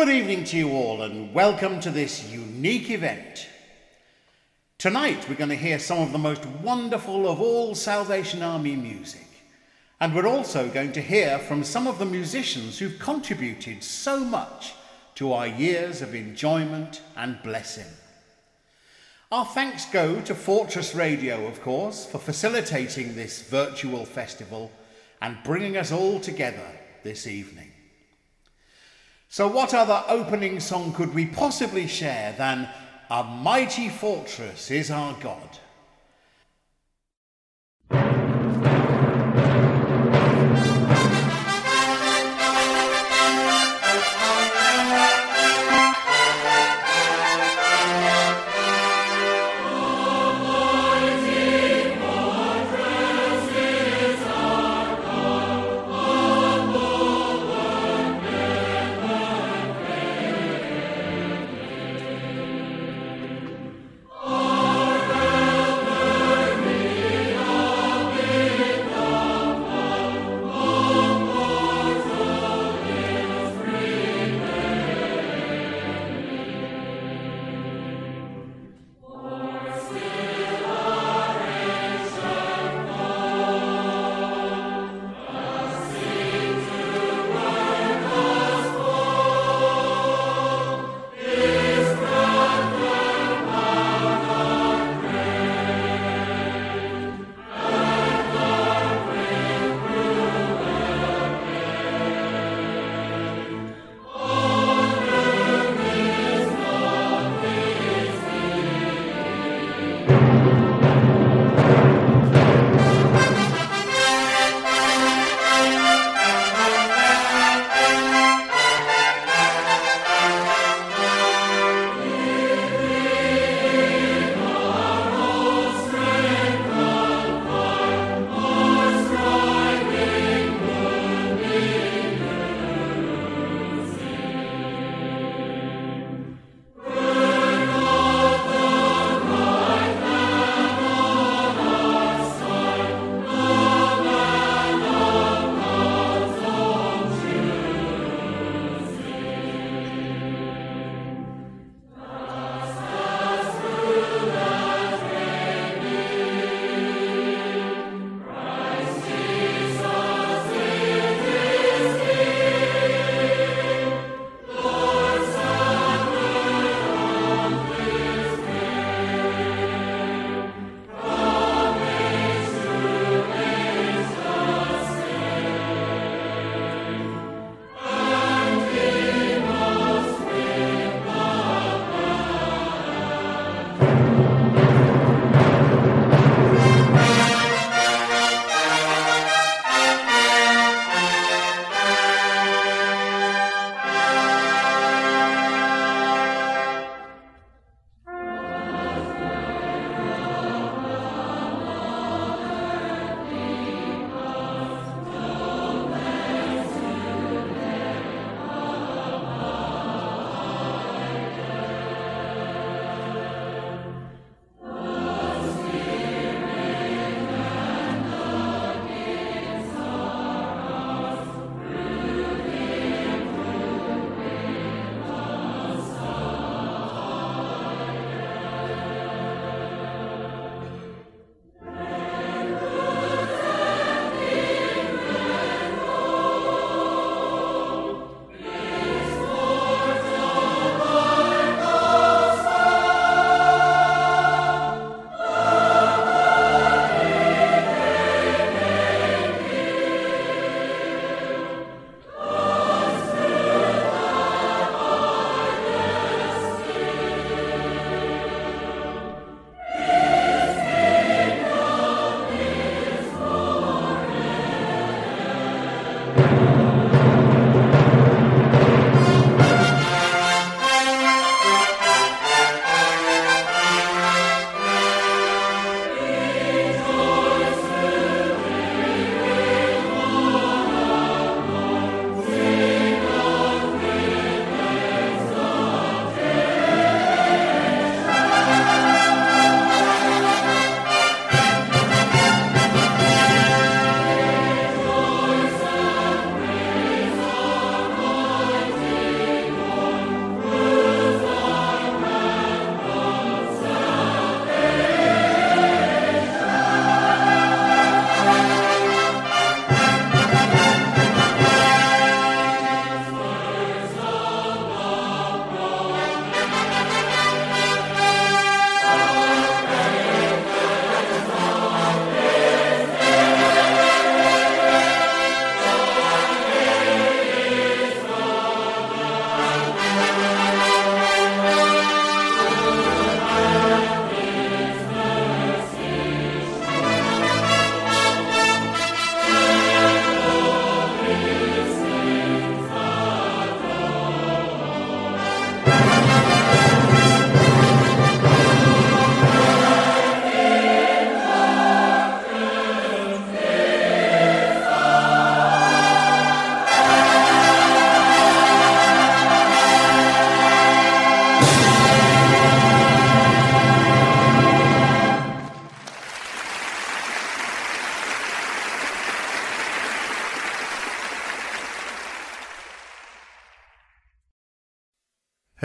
Good evening to you all, and welcome to this unique event. Tonight, we're going to hear some of the most wonderful of all Salvation Army music. And we're also going to hear from some of the musicians who've contributed so much to our years of enjoyment and blessing. Our thanks go to Fortress Radio, of course, for facilitating this virtual festival and bringing us all together this evening. So, what other opening song could we possibly share than A Mighty Fortress is Our God?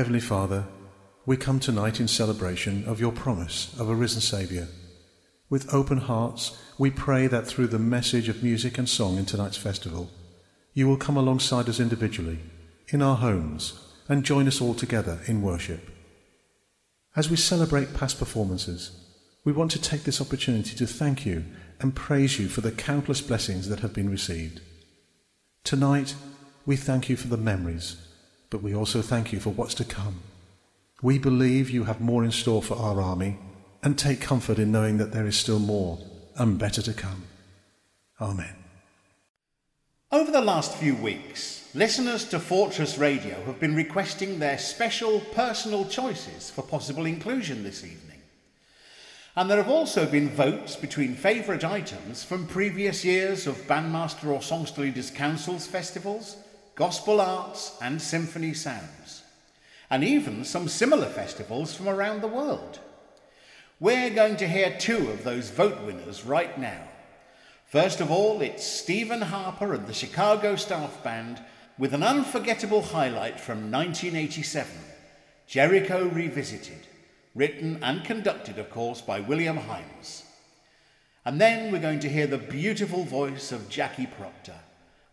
Heavenly Father, we come tonight in celebration of your promise of a risen Saviour. With open hearts, we pray that through the message of music and song in tonight's festival, you will come alongside us individually, in our homes, and join us all together in worship. As we celebrate past performances, we want to take this opportunity to thank you and praise you for the countless blessings that have been received. Tonight, we thank you for the memories, but we also thank you for what's to come. We believe you have more in store for our army and take comfort in knowing that there is still more and better to come. Amen. Over the last few weeks, listeners to Fortress Radio have been requesting their special personal choices for possible inclusion this evening. And there have also been votes between favourite items from previous years of Bandmaster or Songster Leaders Council's festivals, gospel arts, and symphony sounds, and even some similar festivals from around the world. We're going to hear two of those vote winners right now. First of all, it's Stephen Harper and the Chicago Staff Band with an unforgettable highlight from 1987 Jericho Revisited, written and conducted, of course, by William Himes. And then we're going to hear the beautiful voice of Jackie Proctor,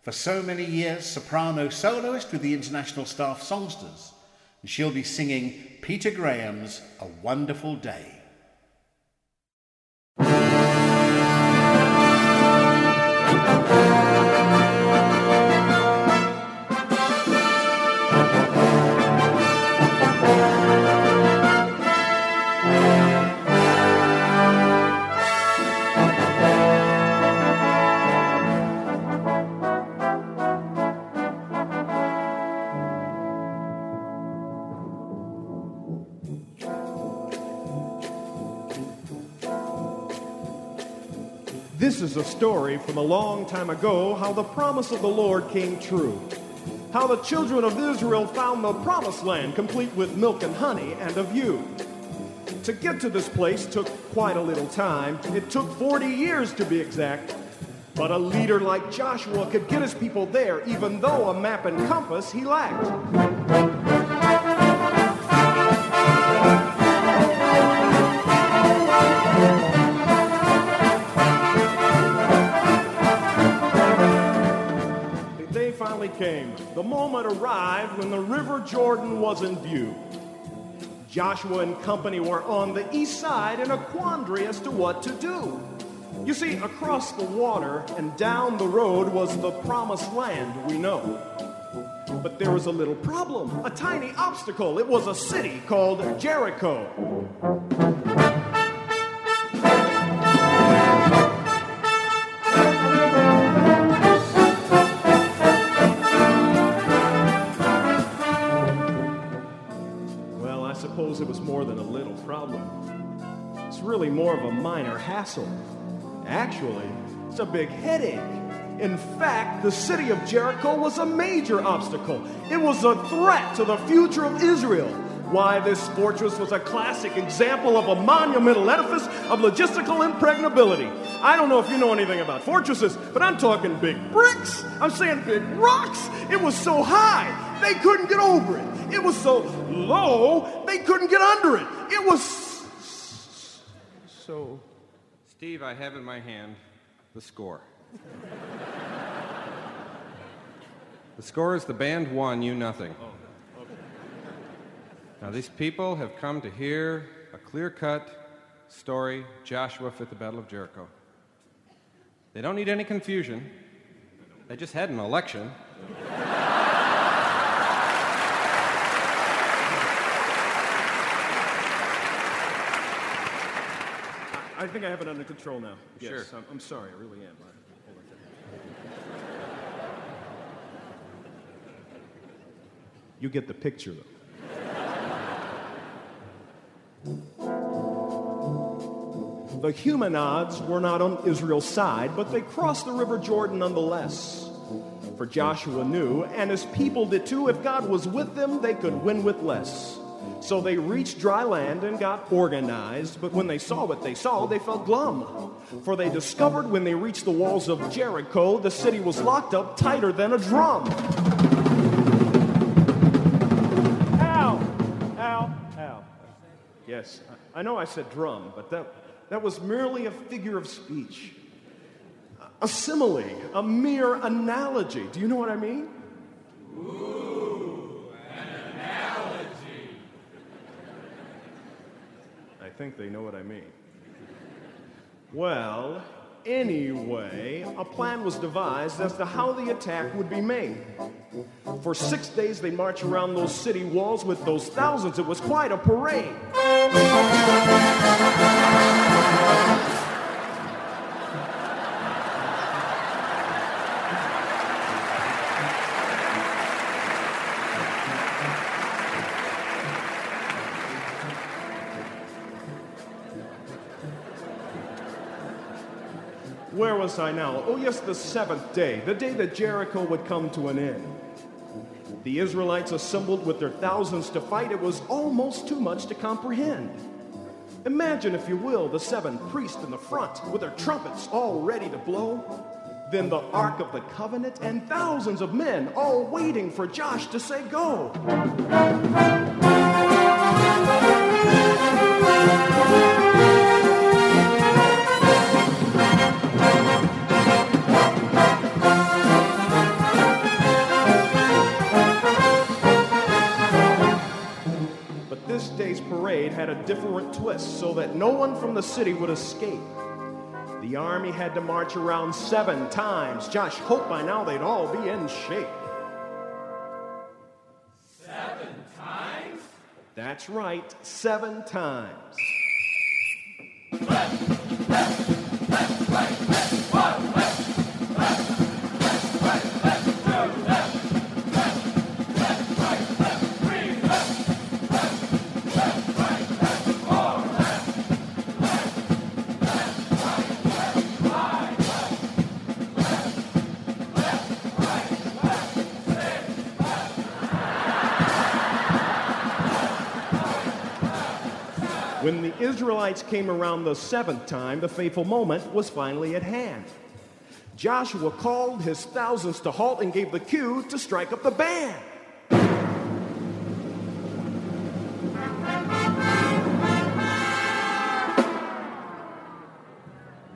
for so many years soprano soloist with the International Staff Songsters, and she'll be singing Peter Graham's A Wonderful Day. Is a story from a long time ago how the promise of the Lord came true. How the children of Israel found the promised land complete with milk and honey and a view. To get to this place took quite a little time. It took 40 years to be exact. But a leader like Joshua could get his people there even though a map and compass he lacked. Came. The moment arrived when the River Jordan was in view. Joshua and company were on the east side in a quandary as to what to do. You see, across the water and down the road was the promised land we know. But there was a little problem, a tiny obstacle. It was a city called Jericho. More than a little problem. It's really more of a minor hassle. Actually, it's a big headache. In fact, the city of Jericho was a major obstacle. It was a threat to the future of Israel. Why, this fortress was a classic example of a monumental edifice of logistical impregnability. I don't know if you know anything about fortresses, but I'm talking big bricks. I'm saying big rocks. It was so high, they couldn't get over it. It was so low, they couldn't get under it. It was so. Steve, I have in my hand the score. the score is the band one, you nothing. Oh, okay. Now, these people have come to hear a clear cut story Joshua fit the Battle of Jericho. They don't need any confusion, they just had an election. I think I have it under control now. Yes, sure. I'm, I'm sorry. I really am. You get the picture, though. The Humanods were not on Israel's side, but they crossed the River Jordan nonetheless. For Joshua knew, and his people did too, if God was with them, they could win with less. So they reached dry land and got organized, but when they saw what they saw, they felt glum. For they discovered when they reached the walls of Jericho, the city was locked up tighter than a drum. Al, Yes, I know I said drum, but that, that was merely a figure of speech. A simile, a mere analogy. Do you know what I mean? I think they know what I mean. Well, anyway, a plan was devised as to how the attack would be made. For six days, they marched around those city walls with those thousands. It was quite a parade. I now? Oh, yes, the seventh day, the day that Jericho would come to an end. The Israelites assembled with their thousands to fight. It was almost too much to comprehend. Imagine, if you will, the seven priests in the front with their trumpets all ready to blow. Then the Ark of the Covenant and thousands of men all waiting for Josh to say go. Day's had a different twist so that no one from the city would escape. The army had to march around seven times. Josh hoped by now they'd all be in shape. Seven times? That's right, seven times. When the Israelites came around the seventh time, the fateful moment was finally at hand. Joshua called his thousands to halt and gave the cue to strike up the band.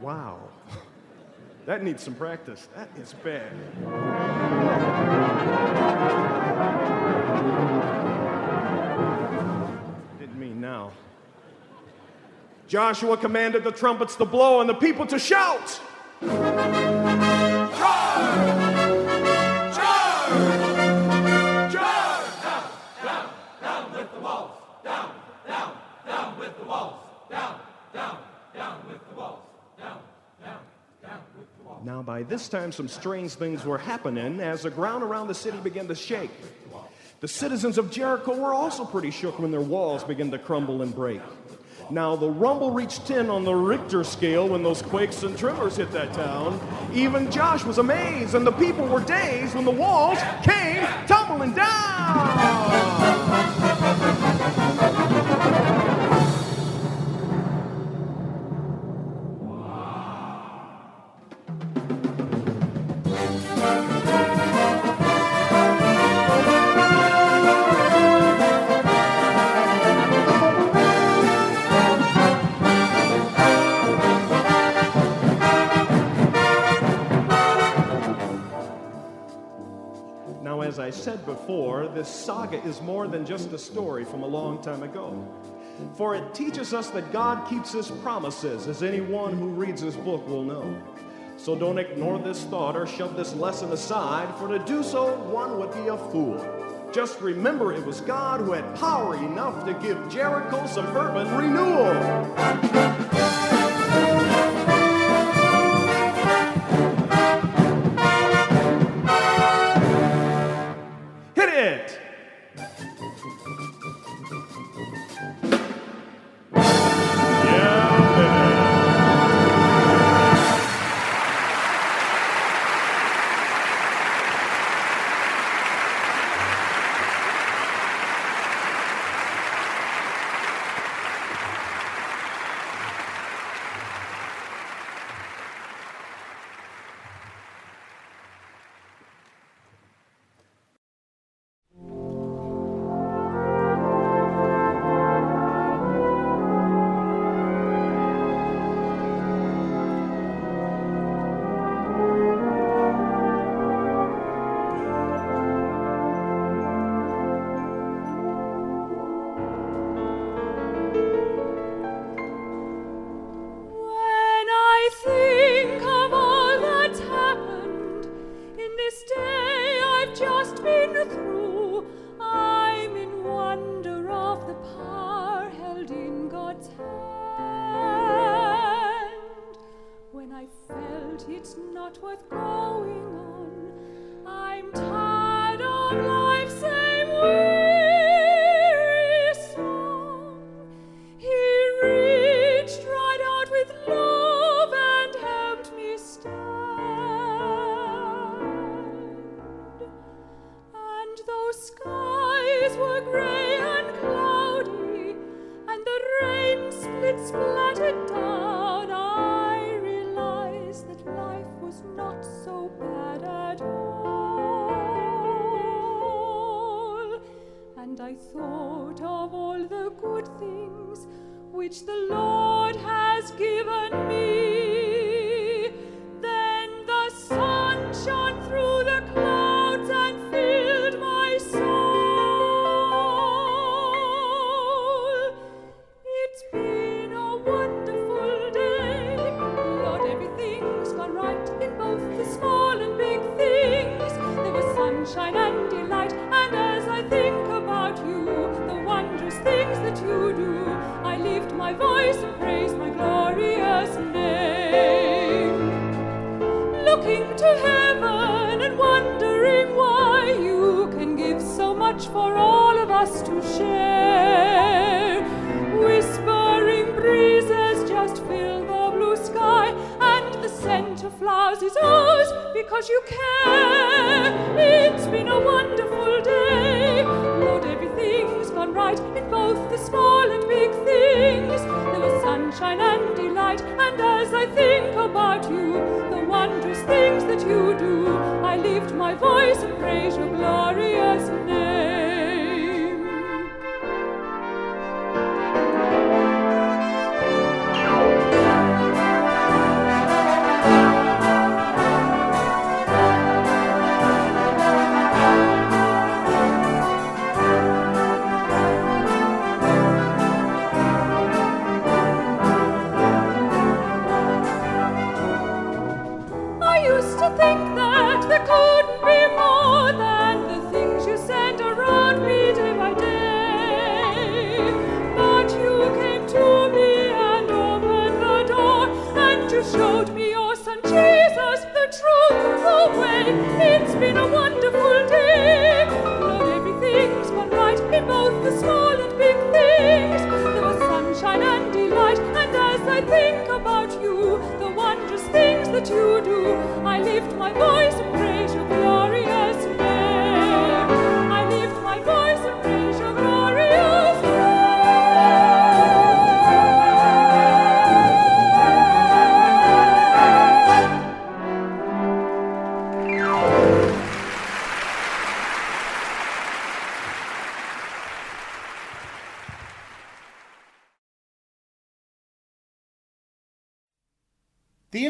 Wow. That needs some practice. That is bad. Joshua commanded the trumpets to blow and the people to shout. Now, by this time, some strange things were happening as the ground around the city began to shake. The citizens of Jericho were also pretty shook when their walls began to crumble and break. Now, the rumble reached 10 on the Richter scale when those quakes and tremors hit that town. Even Josh was amazed, and the people were dazed when the walls came tumbling down. Before, this saga is more than just a story from a long time ago. For it teaches us that God keeps his promises, as anyone who reads this book will know. So don't ignore this thought or shove this lesson aside, for to do so, one would be a fool. Just remember it was God who had power enough to give Jericho suburban renewal.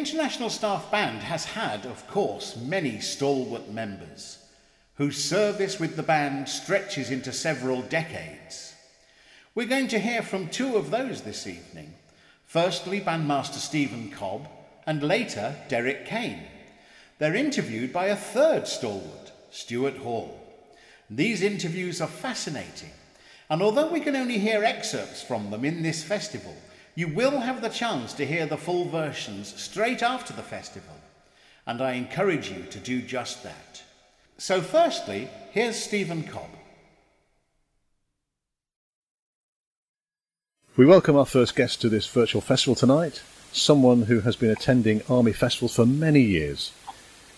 International Staff Band has had, of course, many stalwart members whose service with the band stretches into several decades. We're going to hear from two of those this evening. Firstly, bandmaster Stephen Cobb, and later, Derick Kane. They're interviewed by a third stalwart, Stuart Hall. These interviews are fascinating, and although we can only hear excerpts from them in this festival, you will have the chance to hear the full versions straight after the festival, and I encourage you to do just that. So, firstly, here's Stephen Cobb. We welcome our first guest to this virtual festival tonight, someone who has been attending Army festivals for many years.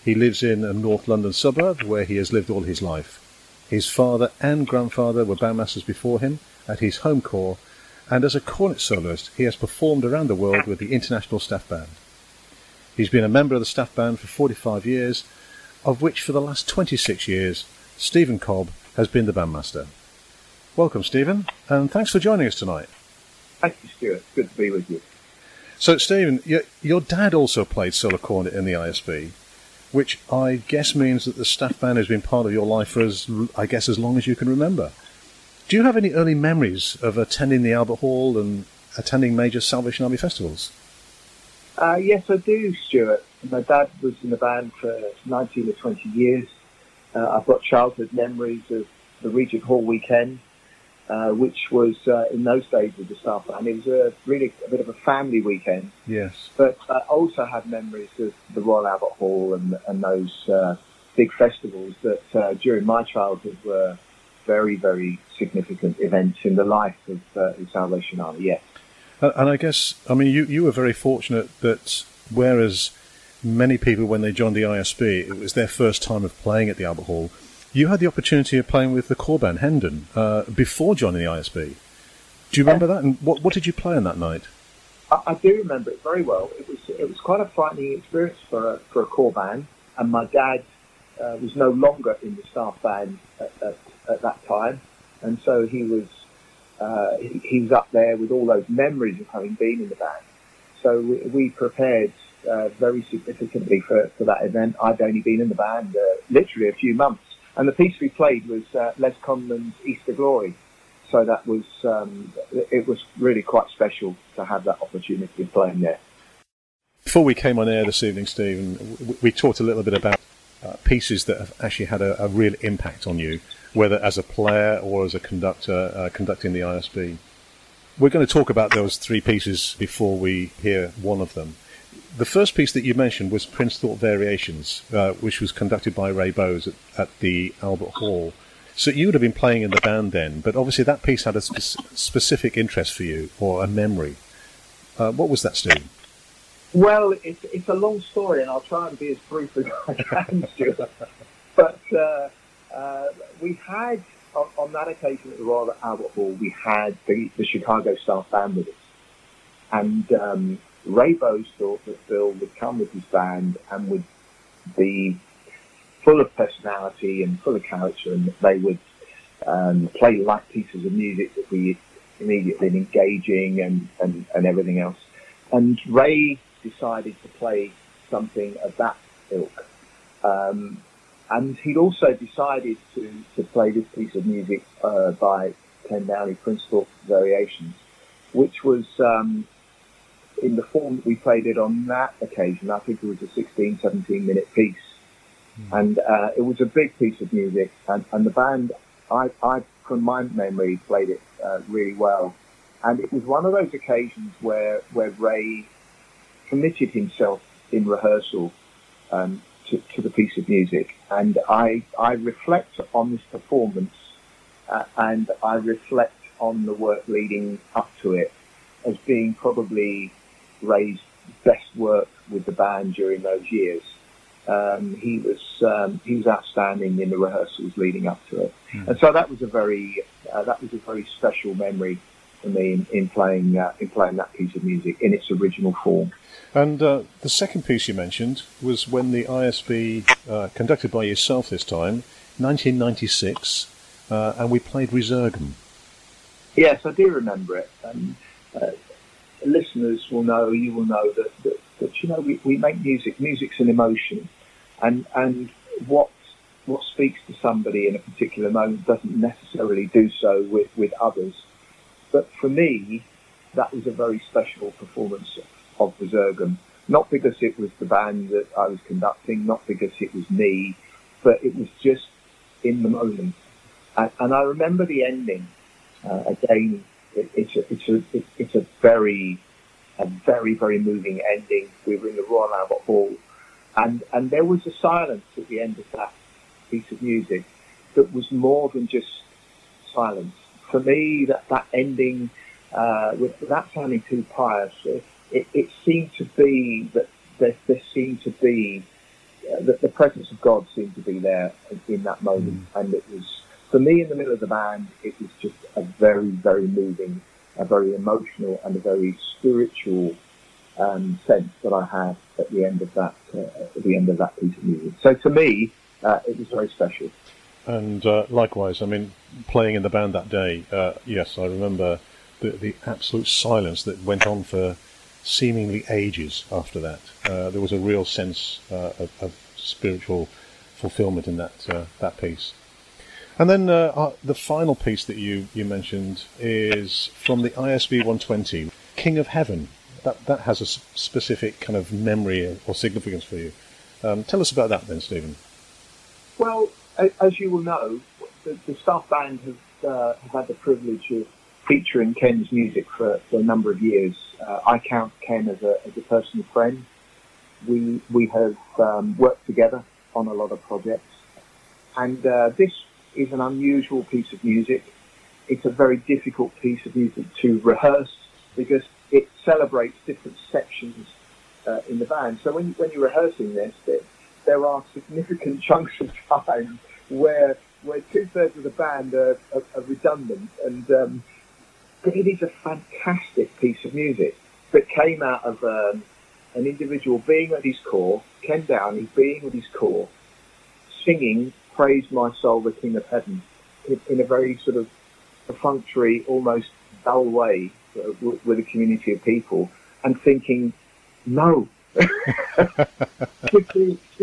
He lives in a North London suburb where he has lived all his life. His father and grandfather were bandmasters before him at his home corps, and as a cornet soloist, he has performed around the world with the International Staff Band. He's been a member of the staff band for 45 years, of which for the last 26 years, Stephen Cobb has been the bandmaster. Welcome, Stephen, and thanks for joining us tonight. Thank you, Stuart. Good to be with you. So, Stephen, your, your dad also played solo cornet in the ISB, which I guess means that the staff band has been part of your life for as, I guess, as long as you can remember. Do you have any early memories of attending the Albert Hall and attending major Salvation Army festivals? Uh, yes, I do, Stuart. My dad was in the band for 19 or 20 years. Uh, I've got childhood memories of the Regent Hall weekend, uh, which was uh, in those days of the staff band. It was a, really a bit of a family weekend, Yes. but I also have memories of the Royal Albert Hall and, and those uh, big festivals that uh, during my childhood were very, very significant events in the life of uh, the Salvation Army. Yes. And I guess, I mean, you, you were very fortunate that whereas many people, when they joined the ISB, it was their first time of playing at the Albert Hall, you had the opportunity of playing with the corps band Hendon uh, before joining the ISB. Do you remember that? And what, what did you play on that night? I, I do remember it very well. It was it was quite a frightening experience for a, for a corps band, and my dad uh, was no longer in the staff band at, at, at that time, and so he was uh, he, he was up there with all those memories of having been in the band. So we, we prepared uh, very significantly for, for that event. I'd only been in the band uh, literally a few months, and the piece we played was uh, Les Condon's Easter Glory. So that was um, it was really quite special to have that opportunity of playing there. Before we came on air this evening, Stephen, we, we talked a little bit about uh, pieces that have actually had a, a, real impact on you, whether as a player or as a conductor uh, conducting the ISB. We're going to talk about those three pieces before we hear one of them. The first piece that you mentioned was Prince Thought Variations, uh, which was conducted by Ray Bowes at, at, the Albert Hall. So you would have been playing in the band then, but obviously that piece had a spe- specific interest for you or a memory. Uh, what was that, Steve? Well, it's, it's a long story, and I'll try and be as brief as I can, Stuart. But uh, uh, we had, on, on, that occasion at the Royal Albert Hall, we had the, the Chicago staff band with us. And um, Ray Bowes thought that Bill would come with his band and would be full of personality and full of character, and they would um, play light pieces of music that we immediately engaging and, and, and everything else. And Ray decided to play something of that ilk. Um, and he'd also decided to, to play this piece of music uh, by Ken Downie, Thought Variations, which was um, in the form that we played it on that occasion. I think it was a 16, 17 minute piece. Mm. And uh, it was a big piece of music. And, and the band, I, I, from my memory, played it uh, really well. And it was one of those occasions where, where Ray committed himself in rehearsal um, to, to, the piece of music. And I, I reflect on this performance uh, and I reflect on the work leading up to it as being probably Ray's best work with the band during those years. Um, he was um, he was outstanding in the rehearsals leading up to it, mm. and so that was a very uh, that was a very special memory for me in, in playing uh, in playing that piece of music in its original form. And uh, the second piece you mentioned was when the ISB, uh, conducted by yourself this time, 1996, uh, and we played Resurgam. Yes, I do remember it. Um, listeners will know, you will know that, that, that you know, we, we make music. Music's an emotion. And, and what, what speaks to somebody in a particular moment doesn't necessarily do so with, with others. But for me, that was a very special performance of the Resurgam. Not because it was the band that I was conducting, not because it was me, but it was just in the moment. And, and I remember the ending. Uh, again, it, it's a, it's a, it, it's a very, a very, very moving ending. We were in the Royal Albert Hall, and and there was a silence at the end of that piece of music that was more than just silence. For me, that that ending, uh, without sounding too pious, it, it, it seemed to be that there, there seemed to be uh, that the presence of God seemed to be there in that moment, mm. and it was for me in the middle of the band. It was just a very, very moving, a very emotional, and a very spiritual um, sense that I had at the end of that uh, at the end of that piece of music. So to me, uh, it was very special. And uh, likewise, I mean, playing in the band that day, uh, yes, I remember the, the absolute silence that went on for seemingly ages after that. Uh, there was a real sense uh, of, of, spiritual fulfillment in that uh, that piece. And then uh, the final piece that you, you mentioned is from the ISB 120, King of Heaven. That that has a specific kind of memory or significance for you. Um, tell us about that then, Stephen. Well, as you will know, the, the staff band have, uh, have had the privilege of featuring Ken's music for, for a number of years. Uh, I count Ken as a, as a personal friend. We, we have um, worked together on a lot of projects. And uh, this is an unusual piece of music. It's a very difficult piece of music to rehearse because it celebrates different sections uh, in the band. So when, when you're rehearsing this, there, there are significant chunks of time where where two thirds of the band are, are, are redundant, and um, but it is a fantastic piece of music that came out of um, an individual being at his core, Ken Downie being at his core, singing "Praise My Soul, the King of Heaven" in, in a very sort of perfunctory, almost dull way uh, with, a community of people, and thinking, no. this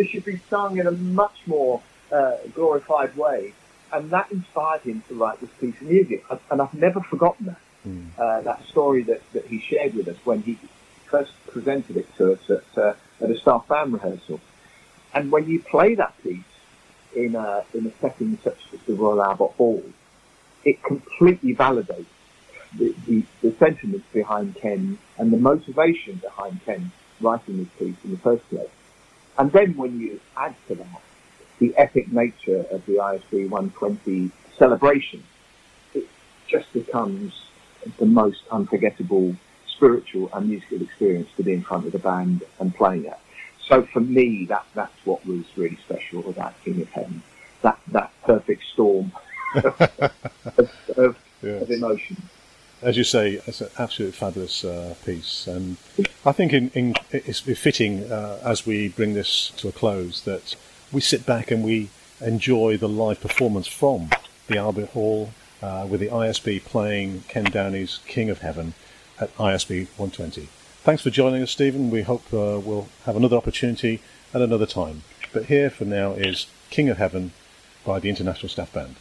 should be sung in a much more uh, glorified way. And that inspired him to write this piece of music. And I've never forgotten that. Uh, that story that, that he shared with us when he first presented it to us at, uh, at a staff band rehearsal. And when you play that piece in a, in a setting such as the Royal Albert Hall, it completely validates the, the, the sentiments behind Ken and the motivation behind Ken writing this piece in the first place. And then when you add to that the epic nature of the ISB 120 celebration, it just becomes the most unforgettable spiritual and musical experience to be in front of the band and playing it. So for me, that that's what was really special about King of Heaven. That that perfect storm of, of, Yes. of emotion. As you say, it's an absolutely fabulous uh, piece, and I think in, in, it's fitting uh, as we bring this to a close that we sit back and we enjoy the live performance from the Albert Hall uh, with the ISB playing Ken Downie's King of Heaven at ISB 120. Thanks for joining us, Stephen. We hope uh, we'll have another opportunity at another time. But here for now is King of Heaven by the International Staff Band.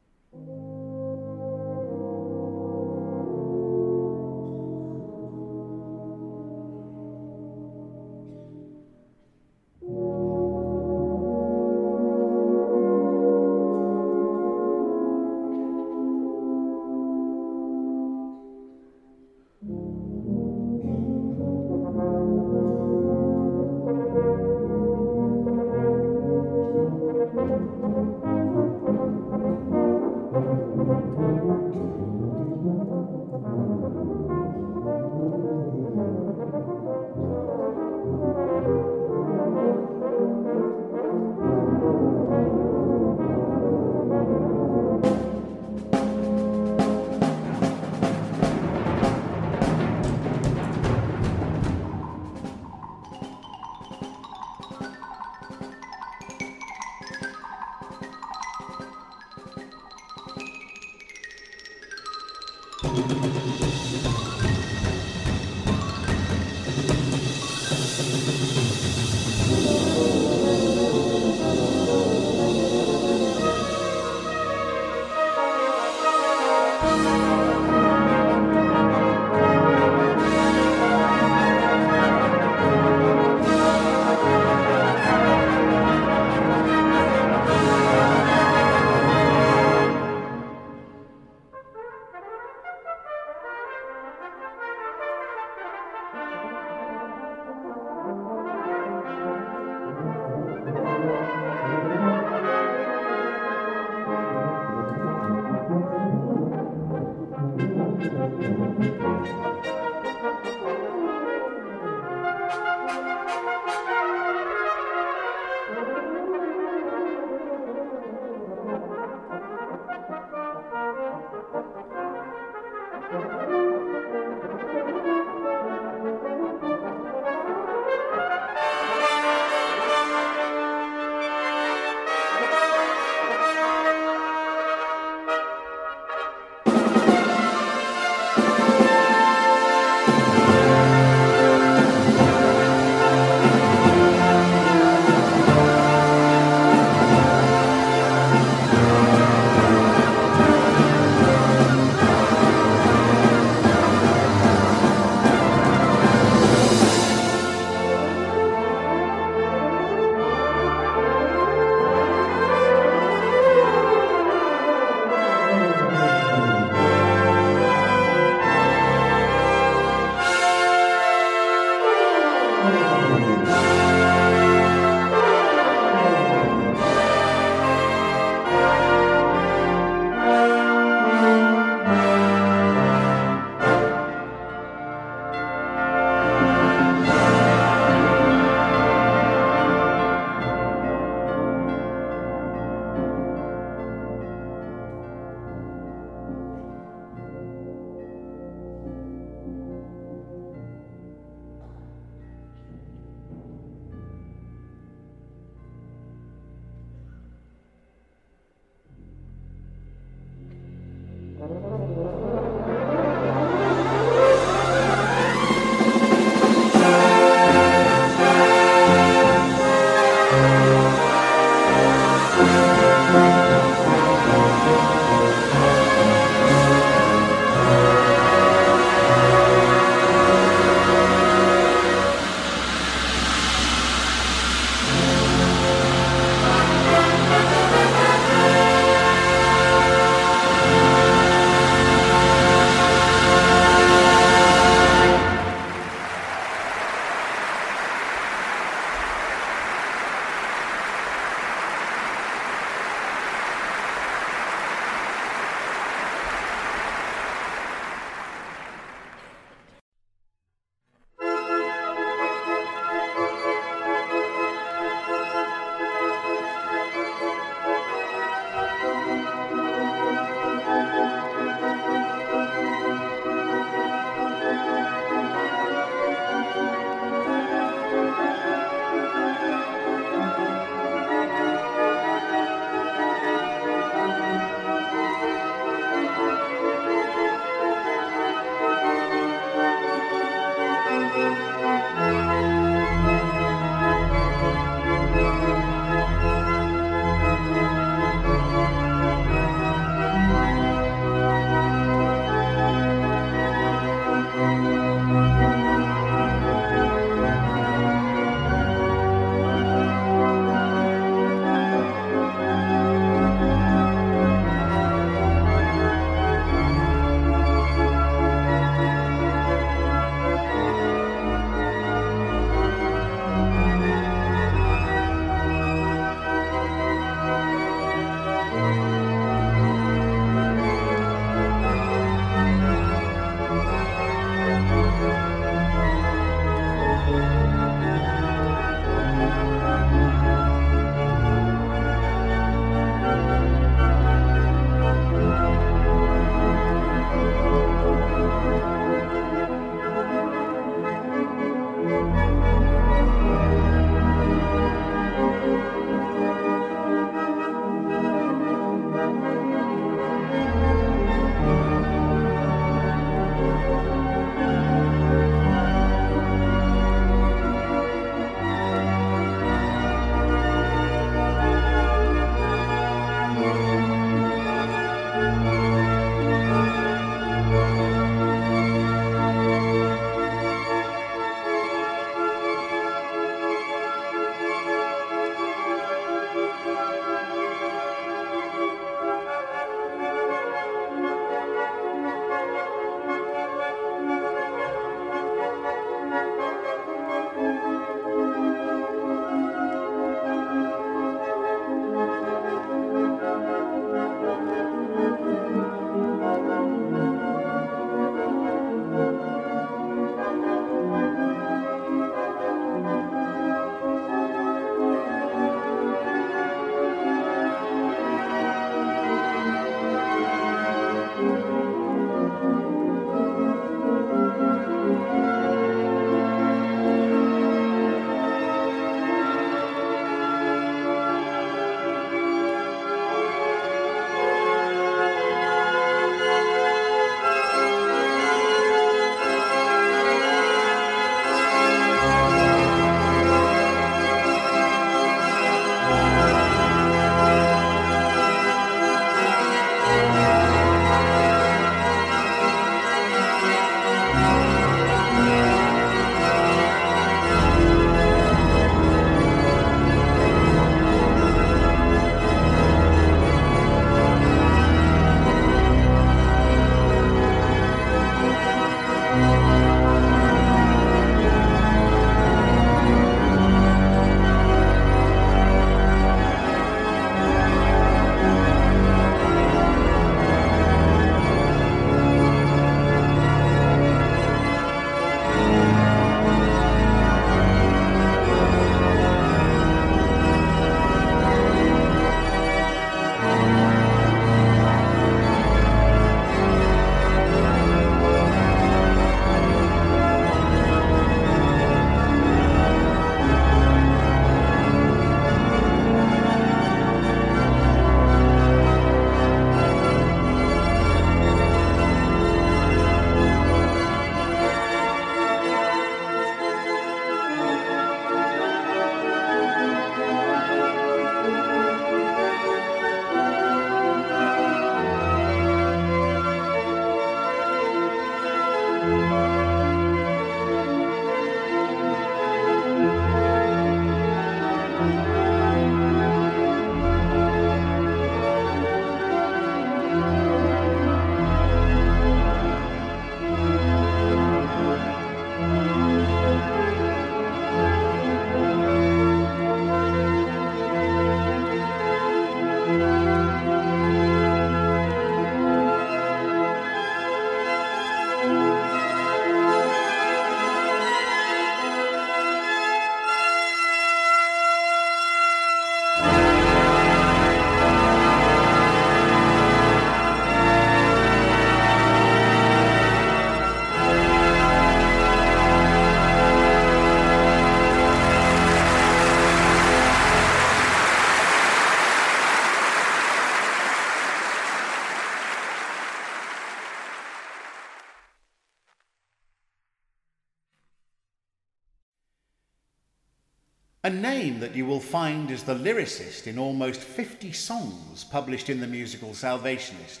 A name that you will find as the lyricist in almost 50 songs published in the musical Salvationist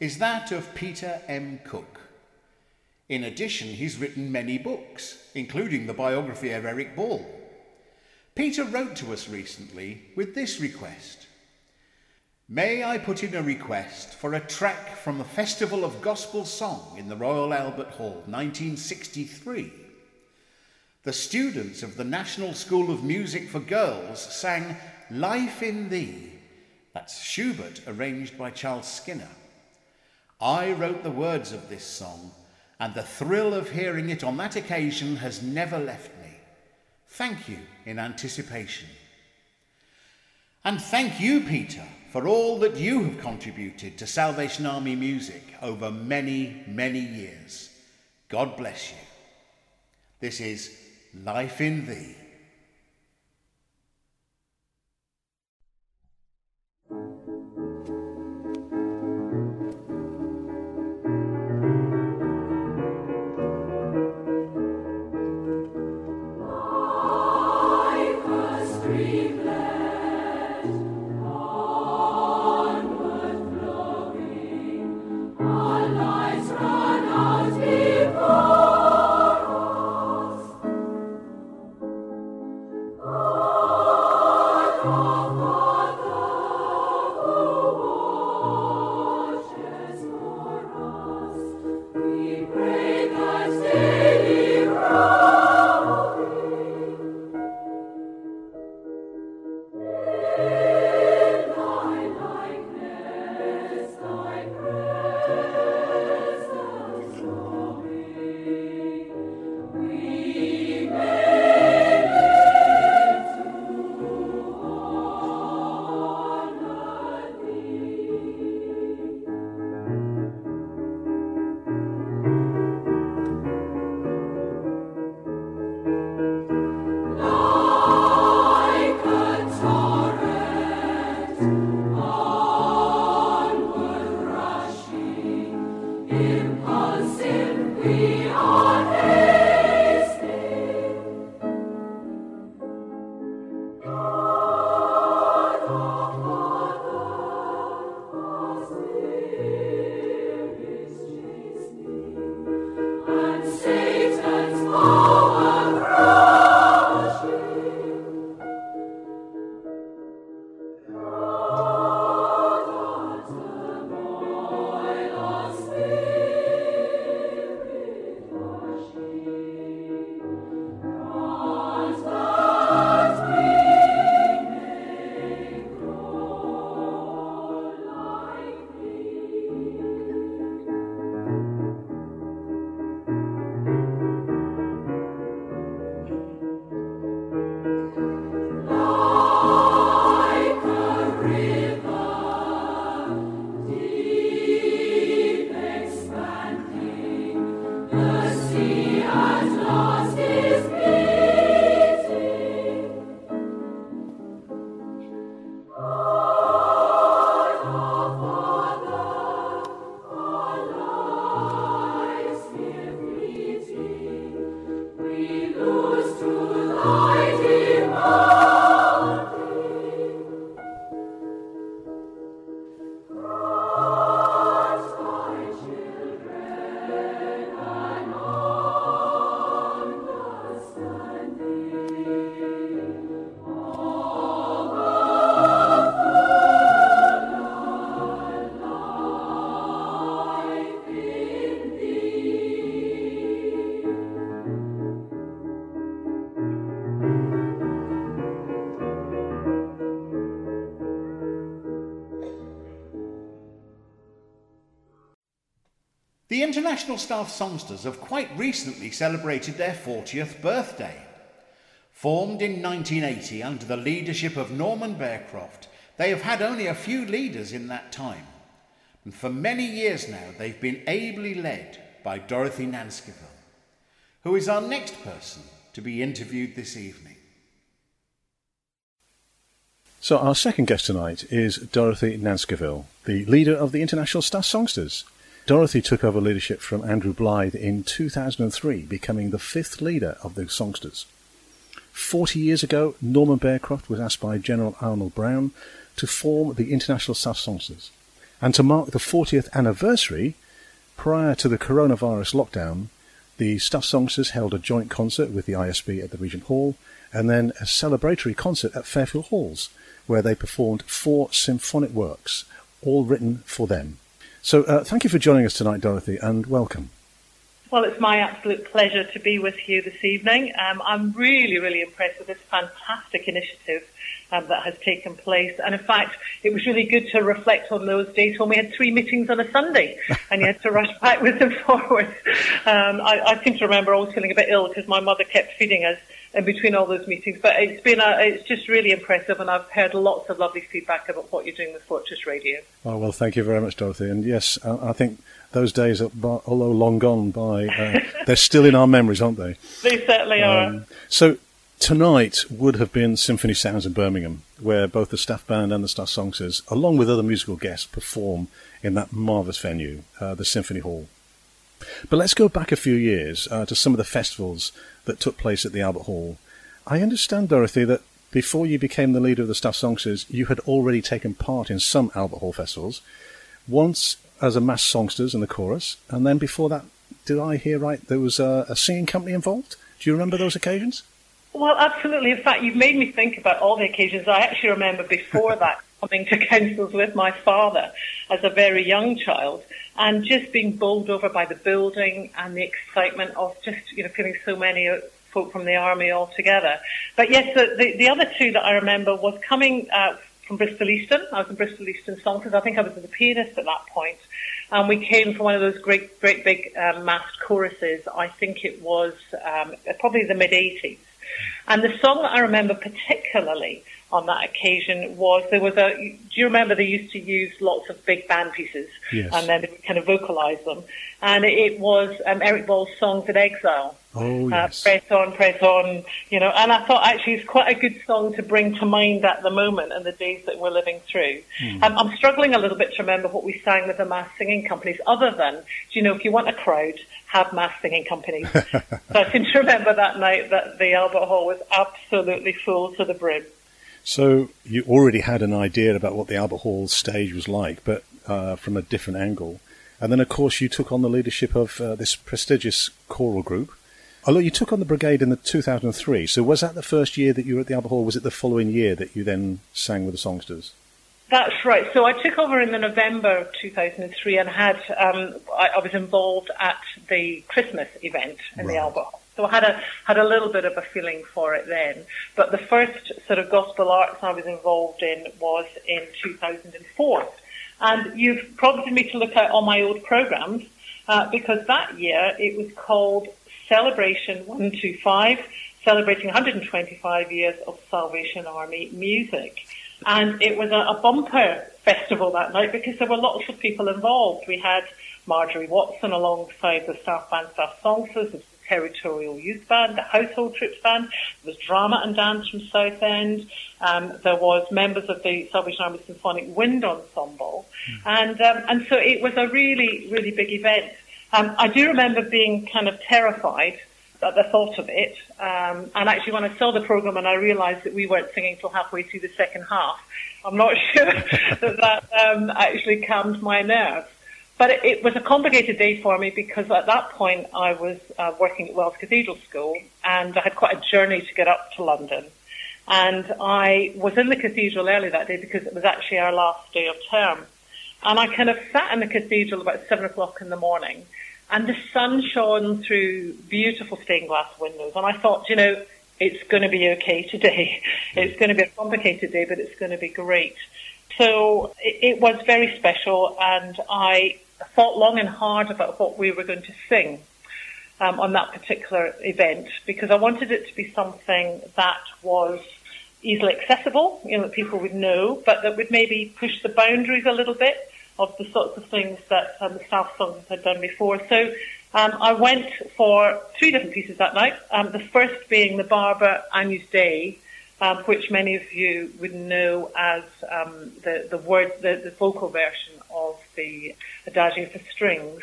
is that of Peter M. Cooke. In addition, he's written many books, including the biography of Eric Ball. Peter wrote to us recently with this request May I put in a request for a track from the Festival of Gospel Song in the Royal Albert Hall, 1963? The students of the National School of Music for Girls sang Life in Thee. That's Schubert, arranged by Charles Skinner. I wrote the words of this song, and the thrill of hearing it on that occasion has never left me. Thank you in anticipation. And thank you, Peter, for all that you have contributed to Salvation Army music over many, many years. God bless you. This is Life in Thee. The International Staff Songsters have quite recently celebrated their 40th birthday. Formed in 1980 under the leadership of Norman Bearcroft, they have had only a few leaders in that time. And for many years now, they've been ably led by Dorothy Nancekievill, who is our next person to be interviewed this evening. So, our second guest tonight is Dorothy Nancekievill, the leader of the International Staff Songsters. Dorothy took over leadership from Andrew Blythe in 2003, becoming the fifth leader of the Songsters. 40 years ago, Norman Bearcroft was asked by General Arnold Brown to form the International Staff Songsters. And to mark the 40th anniversary, prior to the coronavirus lockdown, the Staff Songsters held a joint concert with the ISB at the Regent Hall and then a celebratory concert at Fairfield Halls, where they performed four symphonic works, all written for them. So uh, thank you for joining us tonight, Dorothy, and welcome. Well, it's my absolute pleasure to be with you this evening. Um, I'm really, really impressed with this fantastic initiative um, that has taken place. And in fact, it was really good to reflect on those days when we had three meetings on a Sunday and you had to rush backwards and forwards. Um, I, I seem to remember always feeling a bit ill because my mother kept feeding us in between all those meetings. But it's been a, it's just really impressive, and I've heard lots of lovely feedback about what you're doing with Fortress Radio. Oh well, thank you very much, Dorothy. And yes, I think those days, are, although long gone by, uh, they're still in our memories, aren't they? They certainly um, are. So tonight would have been Symphony Sounds in Birmingham, where both the staff band and the staff songsters, along with other musical guests, perform in that marvellous venue, uh, the Symphony Hall. But let's go back a few years uh, to some of the festivals that took place at the Albert Hall. I understand, Dorothy, that before you became the leader of the staff songsters, you had already taken part in some Albert Hall festivals. Once as a mass songsters in the chorus, and then before that, did I hear right? There was a, a singing company involved. Do you remember those occasions? Well, absolutely. In fact, you've made me think about all the occasions. I actually remember before that coming to councils with my father as a very young child and just being bowled over by the building and the excitement of just, you know, feeling so many folk from the army all together. But yes, the, the, the other two that I remember was coming uh, from Bristol Easton. I was in Bristol Easton song because I think I was the pianist at that point. And we came from one of those great, great big um, massed choruses. I think it was um, probably the mid 80s. And the song that I remember particularly on that occasion was there was a. Do you remember they used to use lots of big band pieces, yes. and then they would kind of vocalize them, and it was um, Eric Ball's "Songs in Exile." Oh, uh, yes. Uh, press on, press on, you know, and I thought actually it's quite a good song to bring to mind at the moment and the days that we're living through. Mm. Um, I'm struggling a little bit to remember what we sang with the mass singing companies, other than, do you know, if you want a crowd, have mass singing companies. so I seem to remember that night that the Albert Hall was absolutely full to the brim. So you already had an idea about what the Albert Hall stage was like, but uh, from a different angle. And then, of course, you took on the leadership of uh, this prestigious choral group. Although you took on the brigade in the 2003, so was that the first year that you were at the Albert Hall? Was it the following year that you then sang with the songsters? That's right. So I took over in the November of 2003 and had um, I, I, was involved at the Christmas event in right. the Albert Hall. So I had a had a little bit of a feeling for it then. But the first sort of gospel arts I was involved in was in 2004. And you've prompted me to look at all my old programs uh, because that year it was called Celebration 125, celebrating 125 years of Salvation Army music. And it was a, a bumper festival that night because there were lots of people involved. We had Marjorie Watson alongside the staff band, staff songsters, territorial youth band, the household troops band. There was drama and dance from Southend. Um, there was members of the Salvation Army Symphonic Wind Ensemble, mm. and um, and so it was a really really big event. Um, I do remember being kind of terrified at the thought of it. Um, and actually, when I saw the program and I realised that we weren't singing till halfway through the second half, I'm not sure that that um, actually calmed my nerves. But it, was a complicated day for me because at that point I was uh, working at Wells Cathedral School and I had quite a journey to get up to London. And I was in the cathedral early that day because it was actually our last day of term. And I kind of sat in the cathedral about seven o'clock in the morning and the sun shone through beautiful stained glass windows. And I thought, you know, it's going to be okay today. It's going to be a complicated day, but it's going to be great. So it was very special, and I thought long and hard about what we were going to sing um, on that particular event because I wanted it to be something that was easily accessible, you know, that people would know, but that would maybe push the boundaries a little bit of the sorts of things that um, the staff songs had done before. So um, I went for three different pieces that night. Um, the first being the Barber Agnus Dei, um, which many of you would know as um, the the word the, the vocal version of the Adagio for strings.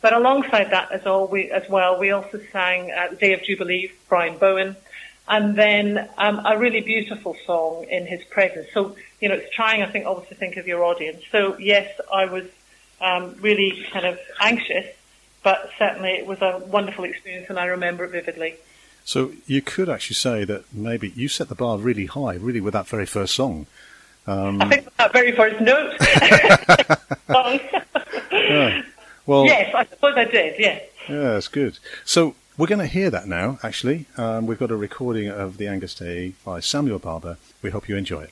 But alongside that, as, all we, as well, we also sang the Day of Jubilee, Brian Bowen, and then um, a really beautiful song in his presence. So, you know, it's trying, I think, always to think of your audience. So, yes, I was um, really kind of anxious, but certainly it was a wonderful experience, and I remember it vividly. So you could actually say that maybe you set the bar really high, really, with that very first song. Um, I think that very first note. yeah. Well, yes, I suppose I did. Yes. Yeah, that's good. So we're going to hear that now. Actually, um, we've got a recording of the Agnus Dei by Samuel Barber. We hope you enjoy it.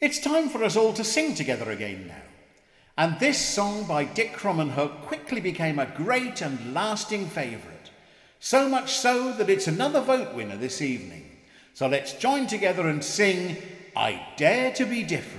It's time for us all to sing together again now. And this song by Dick Krommenhoek quickly became a great and lasting favourite. So much so that it's another vote winner this evening. So let's join together and sing I Dare to Be Different.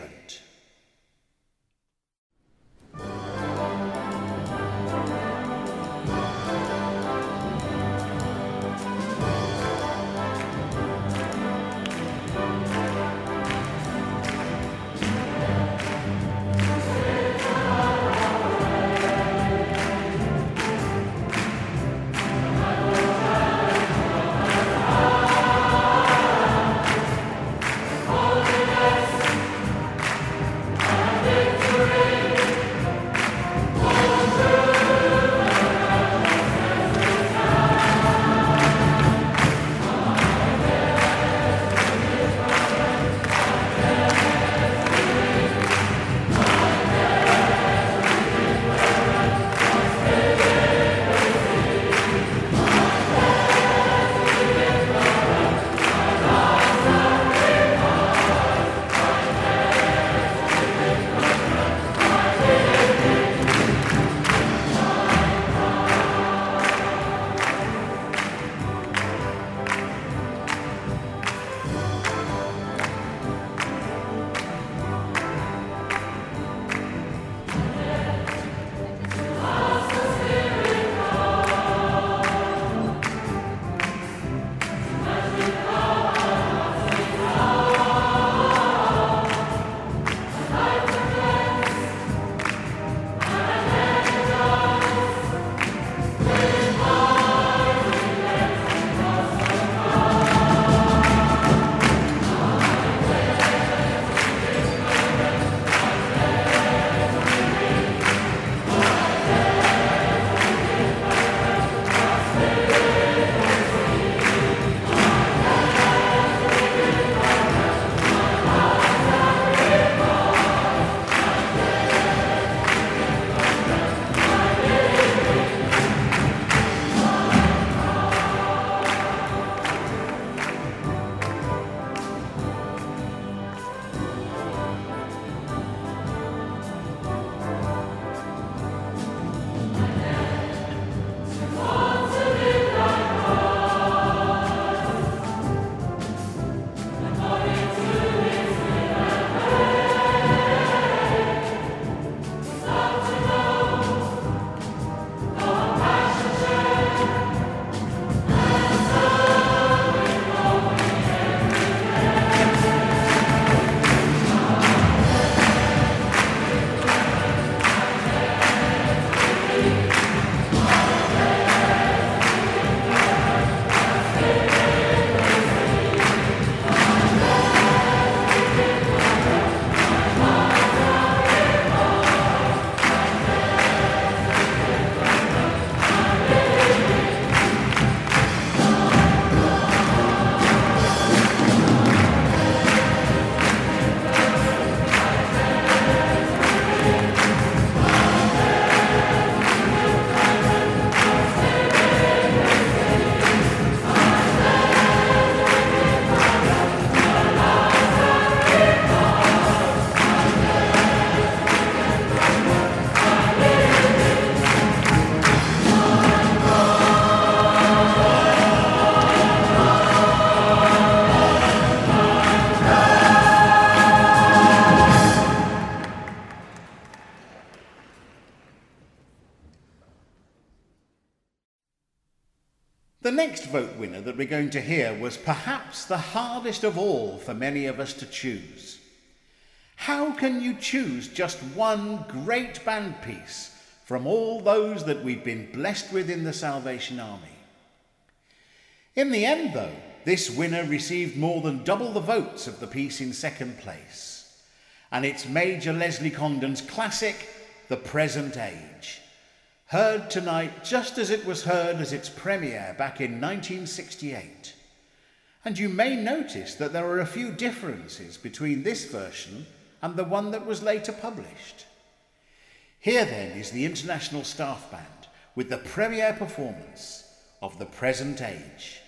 Next vote winner that we're going to hear was perhaps the hardest of all for many of us to choose. How can you choose just one great band piece from all those that we've been blessed with in the Salvation Army? In the end, though, this winner received more than double the votes of the piece in second place, and it's Major Leslie Condon's classic, The Present Age heard tonight just as it was heard as its premiere back in 1968. And you may notice that there are a few differences between this version and the one that was later published. Here then is the International Staff Band with the premiere performance of The Present Age.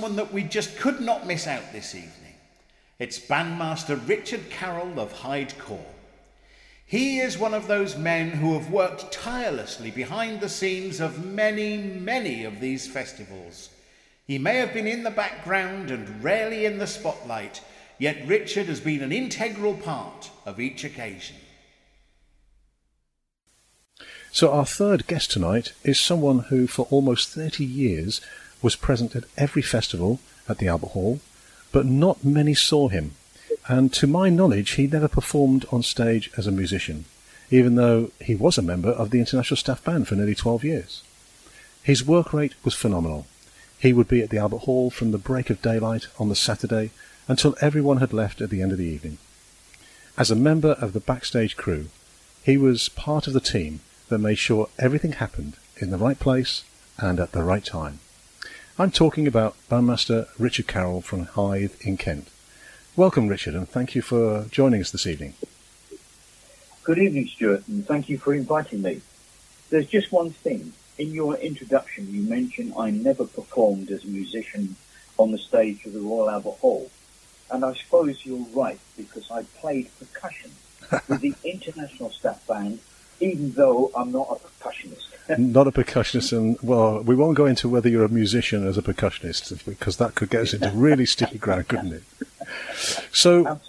Someone that we just could not miss out this evening. It's bandmaster Richard Carroll of Hythe Corps. He is one of those men who have worked tirelessly behind the scenes of many, many of these festivals. He may have been in the background and rarely in the spotlight, yet Richard has been an integral part of each occasion. So, our third guest tonight is someone who, for almost 30 years, was present at every festival at the Albert Hall, but not many saw him. And to my knowledge, he never performed on stage as a musician, even though he was a member of the International Staff Band for nearly 12 years. His work rate was phenomenal. He would be at the Albert Hall from the break of daylight on the Saturday until everyone had left at the end of the evening. As a member of the backstage crew, he was part of the team that made sure everything happened in the right place and at the right time. I'm talking about bandmaster Richard Carroll from Hythe in Kent. Welcome, Richard, and thank you for joining us this evening. Good evening, Stuart, and thank you for inviting me. There's just one thing. In your introduction, you mentioned I never performed as a musician on the stage of the Royal Albert Hall. And I suppose you're right, because I played percussion with the International Staff Band even though I'm not a percussionist. Not a percussionist, and well, we won't go into whether you're a musician as a percussionist because that could get us into really sticky ground, couldn't it? So,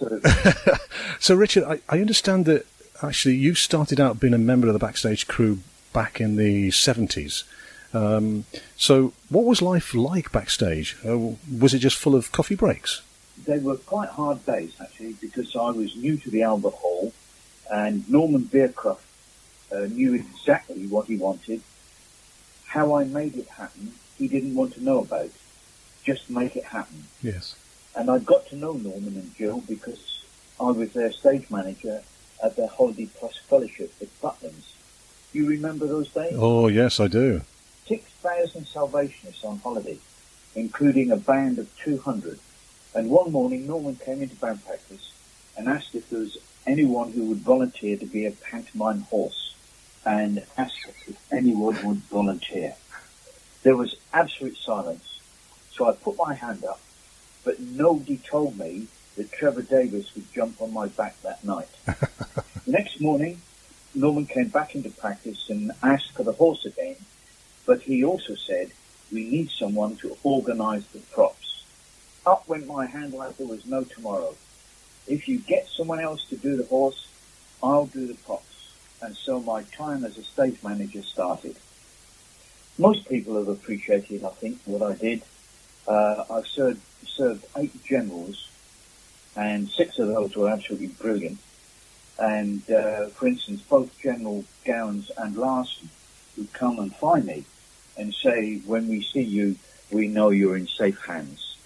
so Richard, I, I understand that actually you started out being a member of the backstage crew back in the 70s. Um, so, what was life like backstage? Uh, was it just full of coffee breaks? They were quite hard days, actually, because I was new to the Albert Hall, and Norman Bearcroft uh, knew exactly what he wanted. How I made it happen, he didn't want to know about. Just make it happen. Yes. And I got to know Norman and Jill because I was their stage manager at their Holiday Plus Fellowship at Butlins. You remember those days? Oh, yes, I do. 6,000 Salvationists on holiday, including a band of 200. And one morning, Norman came into band practice and asked if there was anyone who would volunteer to be a pantomime horse and asked if anyone would volunteer. There was absolute silence, so I put my hand up, but nobody told me that Trevor Davis would jump on my back that night. The next morning, Norman came back into practice and asked for the horse again, but he also said, we need someone to organise the props. Up went my hand like there was no tomorrow. If you get someone else to do the horse, I'll do the props and so my time as a stage manager started. Most people have appreciated, I think, what I did. Uh, I've served, served eight generals, and six of those were absolutely brilliant. And uh, for instance, both General Gowans and Larsson would come and find me and say, when we see you, we know you're in safe hands.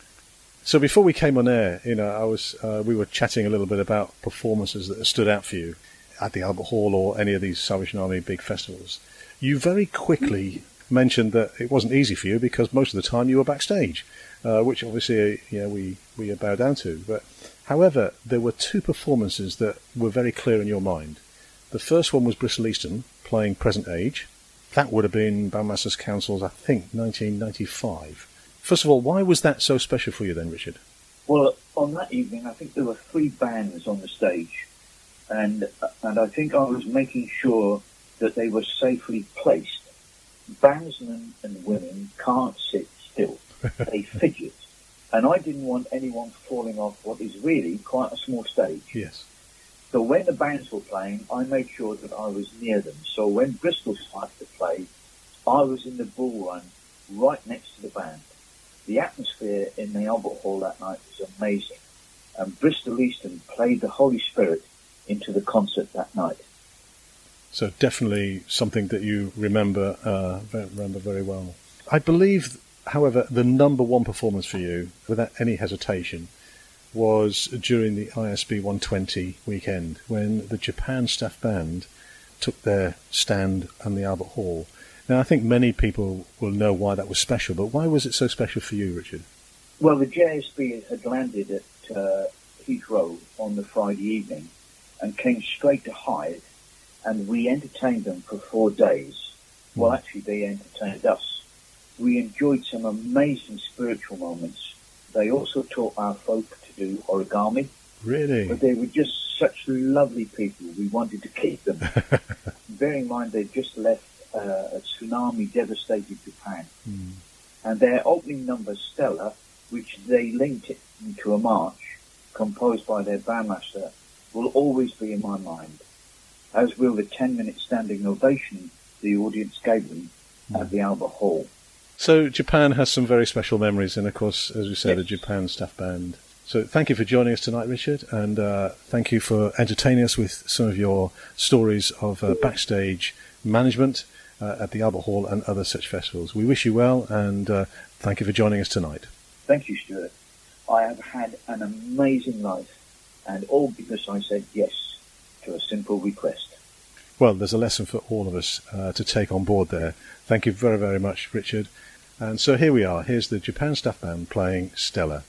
So before we came on air, you know, I was uh, we were chatting a little bit about performances that stood out for you at the Albert Hall or any of these Salvation Army big festivals, you very quickly mentioned that it wasn't easy for you because most of the time you were backstage, uh, which obviously you know, we, we bow down to. But however, there were two performances that were very clear in your mind. The first one was Bristol Easton playing Present Age. That would have been Bandmasters Council's, I think, 1995. First of all, why was that so special for you then, Richard? Well, on that evening, I think there were three bands on the stage and and I think I was making sure that they were safely placed. Bandsmen and women can't sit still; they fidget, and I didn't want anyone falling off what is really quite a small stage. Yes. So when the bands were playing, I made sure that I was near them. So when Bristol started to play, I was in the bull run right next to the band. The atmosphere in the Albert Hall that night was amazing. And Bristol Easton played the Holy Spirit into the concert that night. So definitely something that you remember uh, remember very well. I believe, however, the number one performance for you, without any hesitation, was during the ISB 120 weekend when the Japan staff band took their stand on the Albert Hall. Now, I think many people will know why that was special, but why was it so special for you, Richard? Well, the JSB had landed at uh, Heathrow on the Friday evening, and came straight to Hythe, and we entertained them for four days. Well, hmm. actually, they entertained us. we enjoyed some amazing spiritual moments. They also taught our folk to do origami, Really? but they were just such lovely people. We wanted to keep them. Bear in mind they just left uh, a tsunami devastated Japan. And their opening number, Stella, which they linked it into a march composed by their bandmaster, will always be in my mind, as will the 10-minute standing ovation the audience gave them at the Albert Hall. So Japan has some very special memories, and of course, as we said, the Yes. Japan staff band. So thank you for joining us tonight, Richard, and uh, thank you for entertaining us with some of your stories of uh, backstage management uh, at the Albert Hall and other such festivals. We wish you well, and uh, thank you for joining us tonight. Thank you, Stuart. I have had an amazing life, and all because I said yes to a simple request. Well, there's a lesson for all of us uh, to take on board there. Thank you very, very much, Richard. And so here we are. Here's the Japan staff band playing Stella.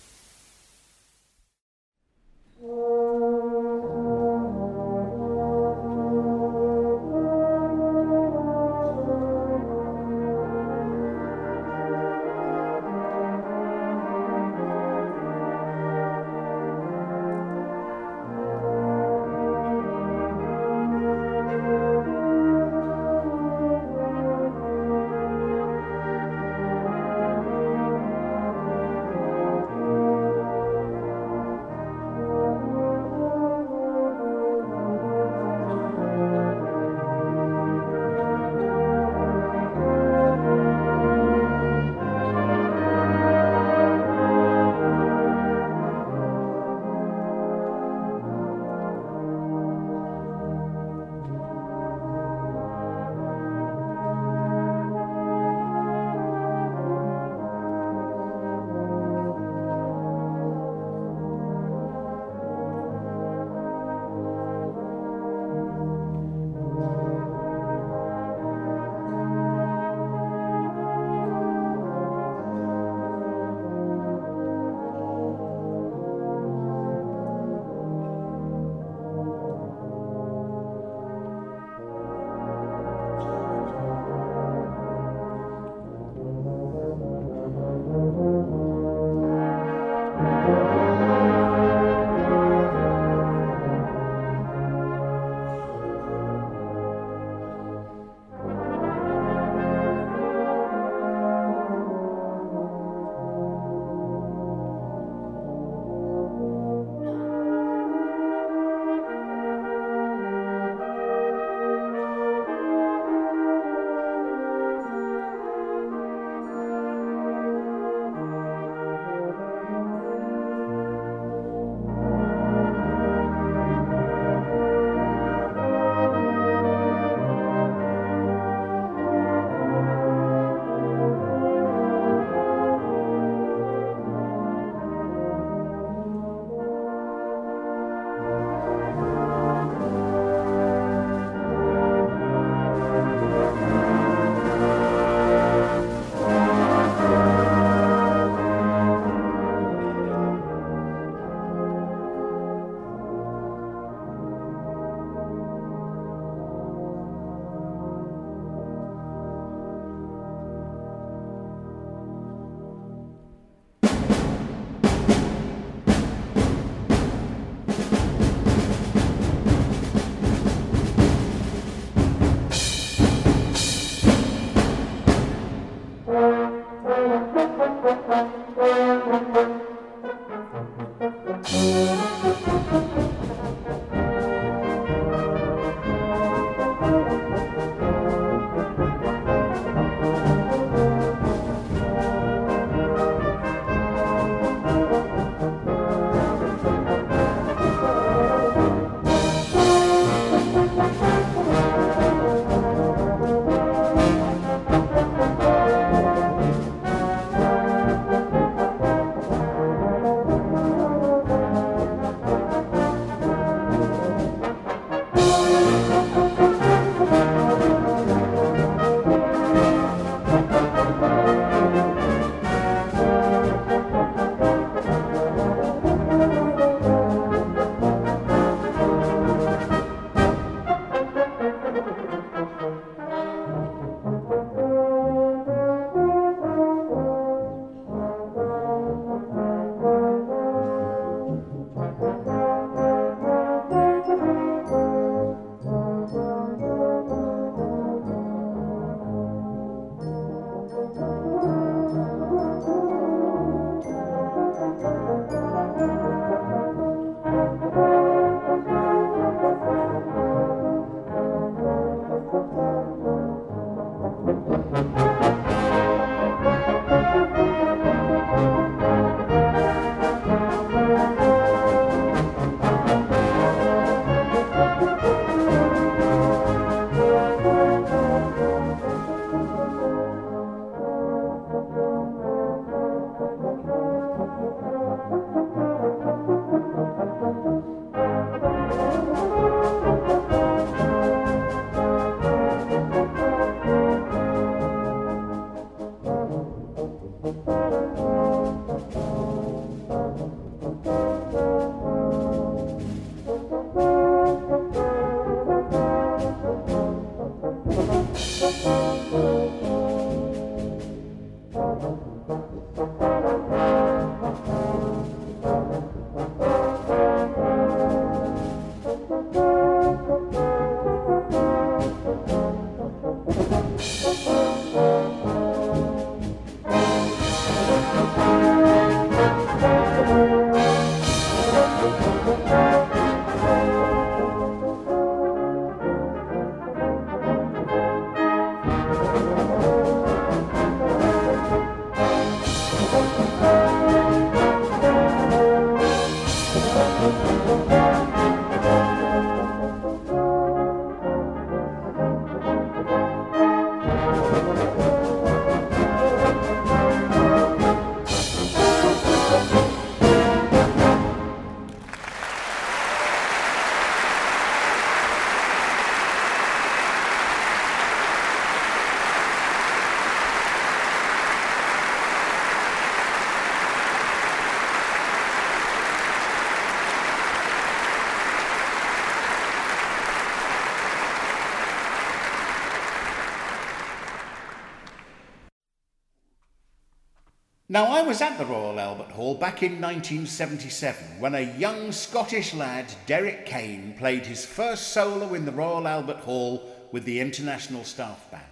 Now, I was at the Royal Albert Hall back in 1977 when a young Scottish lad, Derick Kane, played his first solo in the Royal Albert Hall with the International Staff Band.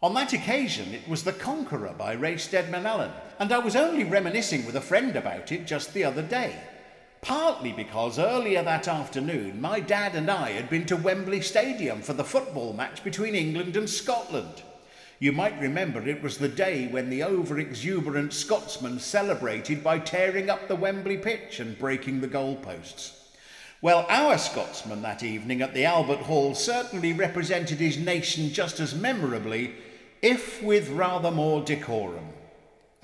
On that occasion, it was The Conqueror by Ray Steadman Allen, and I was only reminiscing with a friend about it just the other day. Partly because earlier that afternoon, my dad and I had been to Wembley Stadium for the football match between England and Scotland. You might remember it was the day when the over exuberant Scotsman celebrated by tearing up the Wembley pitch and breaking the goalposts. Well, our Scotsman that evening at the Albert Hall certainly represented his nation just as memorably, if with rather more decorum.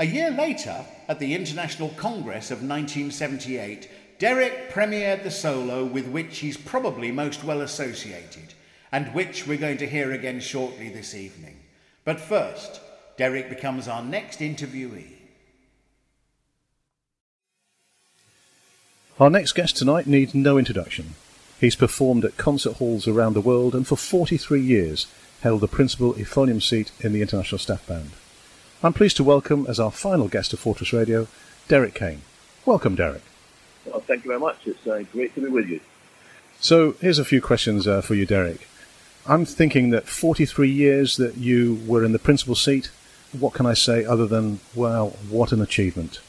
A year later, at the International Congress of 1978, Derick premiered the solo with which he's probably most well associated, and which we're going to hear again shortly this evening. But first, Derick becomes our next interviewee. Our next guest tonight needs no introduction. He's performed at concert halls around the world and for 43 years held the principal euphonium seat in the International Staff Band. I'm pleased to welcome as our final guest of Fortress Radio, Derick Kane. Welcome, Derick. Well, thank you very much. It's uh, great to be with you. So, here's a few questions uh, for you, Derick. I'm thinking that 43 years that you were in the principal seat, what can I say other than, wow, what an achievement.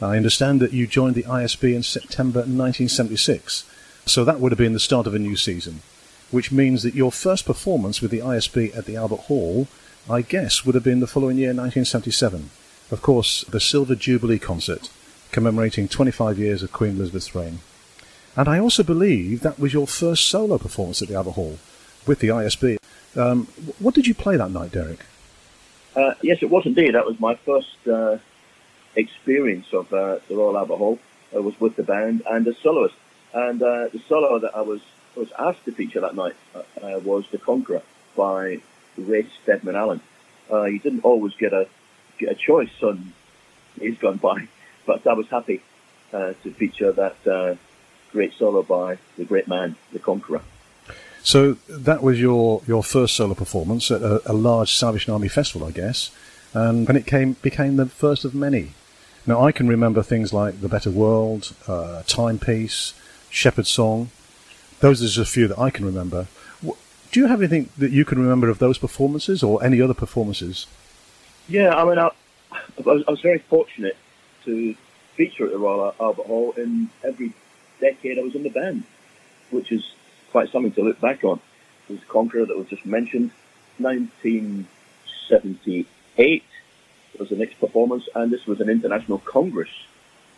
I understand that you joined the ISB in September 1976, so that would have been the start of a new season, which means that your first performance with the ISB at the Albert Hall, I guess, would have been the following year, 1977. Of course, the Silver Jubilee concert, commemorating 25 years of Queen Elizabeth's reign. And I also believe that was your first solo performance at the Albert Hall with the ISB. Um, what did you play that night, Derick? Uh, yes, it was indeed. That was my first uh, experience of uh, the Royal Albert Hall. I was with the band and a soloist. And uh, the solo that I was was asked to feature that night uh, uh, was "The Conqueror" by Ray Steadman Allen. you didn't always get a get a choice on He's Gone By, but I was happy to feature that great solo by the great man, The Conqueror. So that was your, your first solo performance at a, a large Salvation Army festival, I guess, and, and it came became the first of many. Now I can remember things like The Better World, uh, Timepiece, Shepherd's Song. Those are just a few that I can remember. Do you have anything that you can remember of those performances or any other performances? Yeah, I mean, I, I, was, I was very fortunate to feature at the Royal Albert Hall in every decade I was in the band, which is quite something to look back on. Was Conqueror that was just mentioned, 1978 was the next performance, and this was an international congress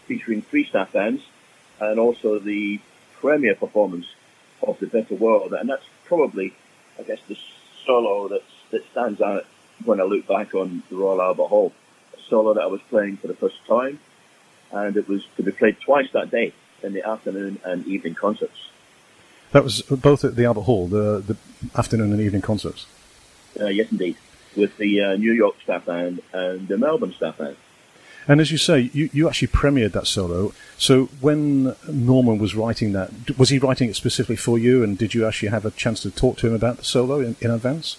featuring three staff bands, and also the premiere performance of the Better World, and that's probably, I guess, the solo that's, that stands out when I look back on the Royal Albert Hall. A solo that I was playing for the first time, and it was to be played twice that day in the afternoon and evening concerts. That was both at the Albert Hall, the, the afternoon and evening concerts. Uh, yes, indeed, with the uh, New York staff band and the Melbourne staff band. And as you say, you, you actually premiered that solo. So when Norman was writing that, was he writing it specifically for you? And did you actually have a chance to talk to him about the solo in, in advance?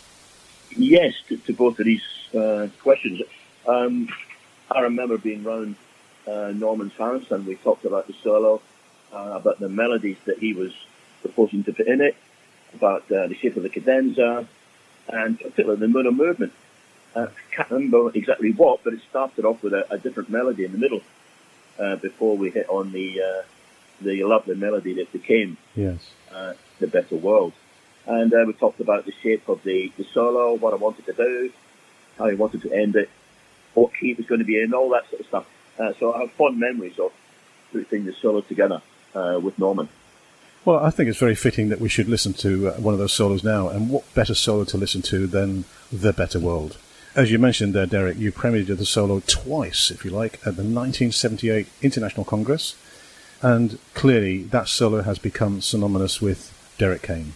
Yes, to, to both of these uh, questions. Um, I remember being round uh, Norman's house and we talked about the solo, uh, about the melodies that he was proposing to put in it, about uh, the shape of the cadenza, and particularly the mono movement. I can't remember exactly what, but it started off with a, a different melody in the middle uh, before we hit on the uh, the lovely melody that became yes. uh, the Better World. And uh, we talked about the shape of the, the solo, what I wanted to do, how I wanted to end it, what key was going to be in, all that sort of stuff. Uh, so I have fond memories of putting the solo together uh, with Norman. Well, I think it's very fitting that we should listen to uh, one of those solos now. And what better solo to listen to than The Better World? As you mentioned there, Derick, you premiered the solo twice, if you like, at the 1978 International Congress. And clearly that solo has become synonymous with Derick Kane.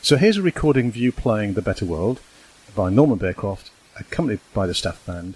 So here's a recording of you playing The Better World by Norman Bearcroft, accompanied by the staff band.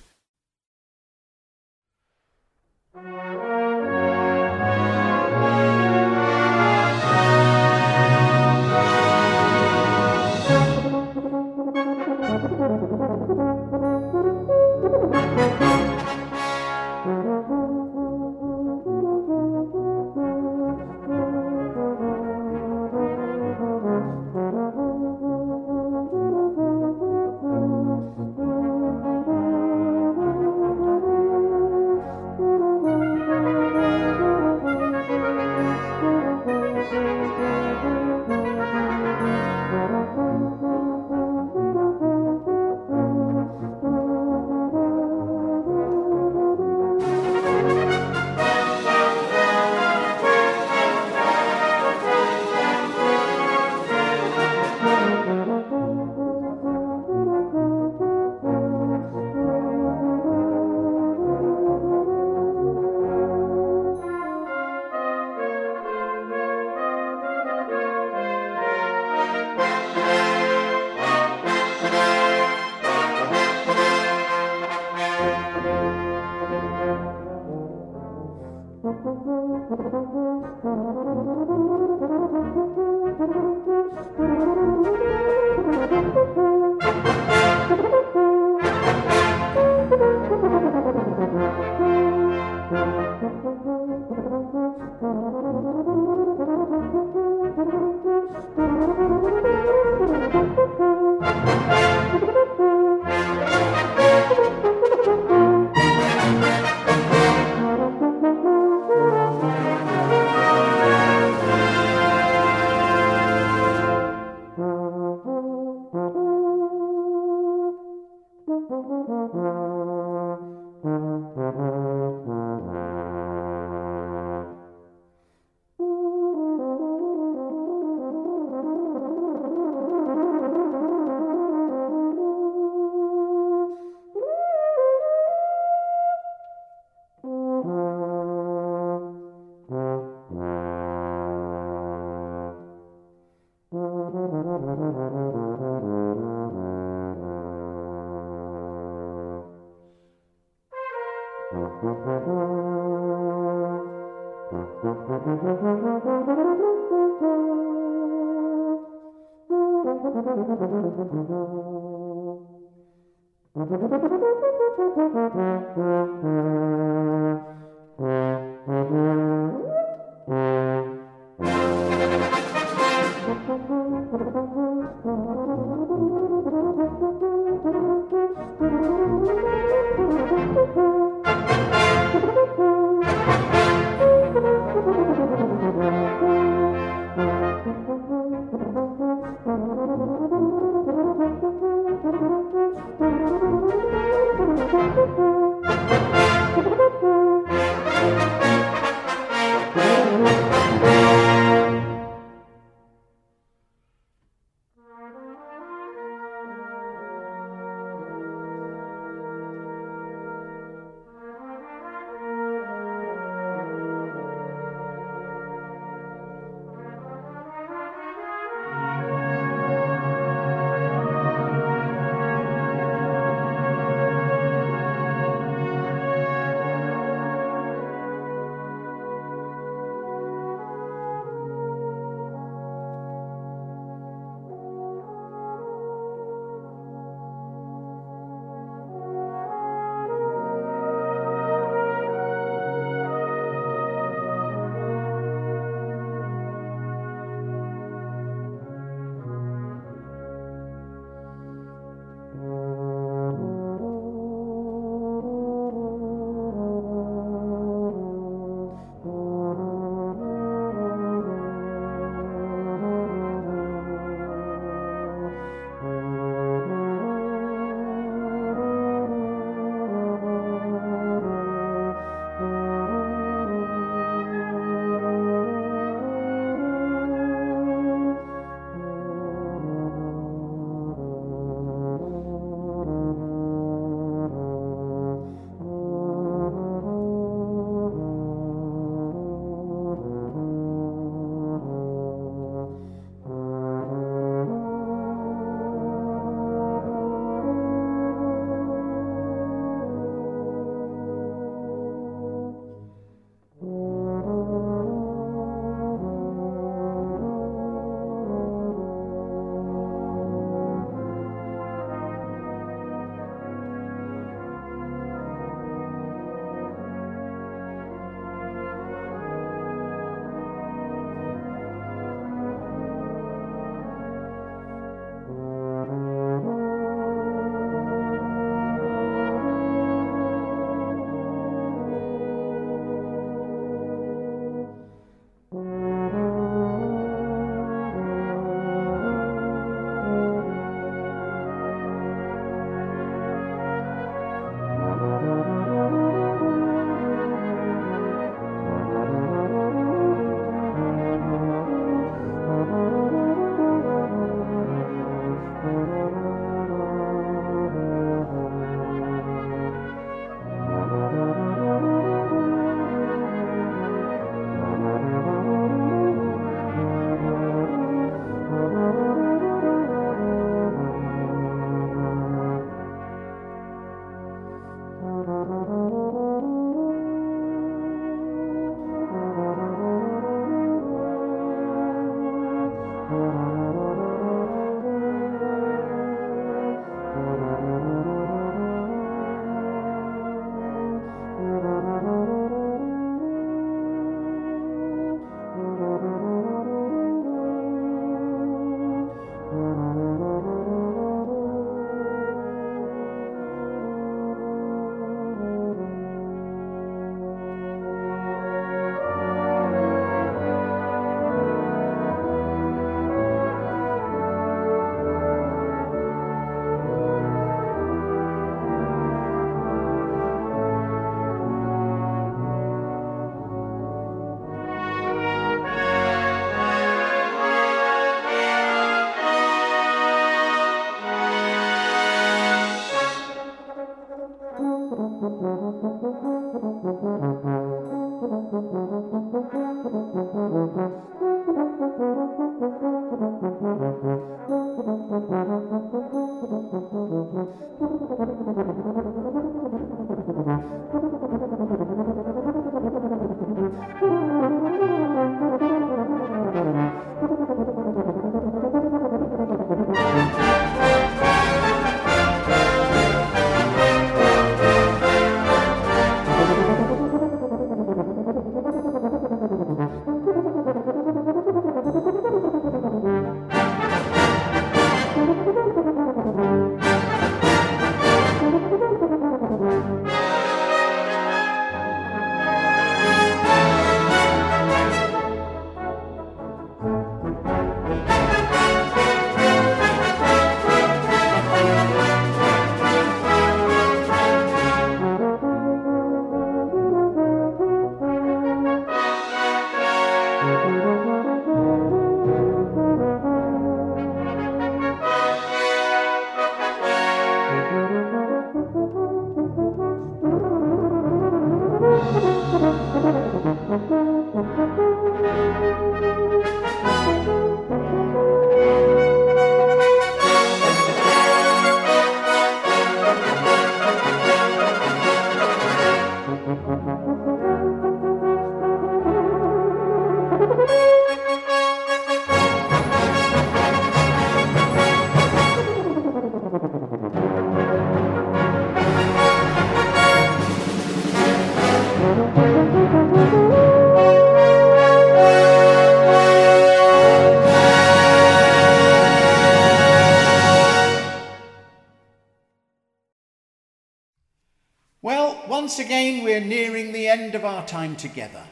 Together.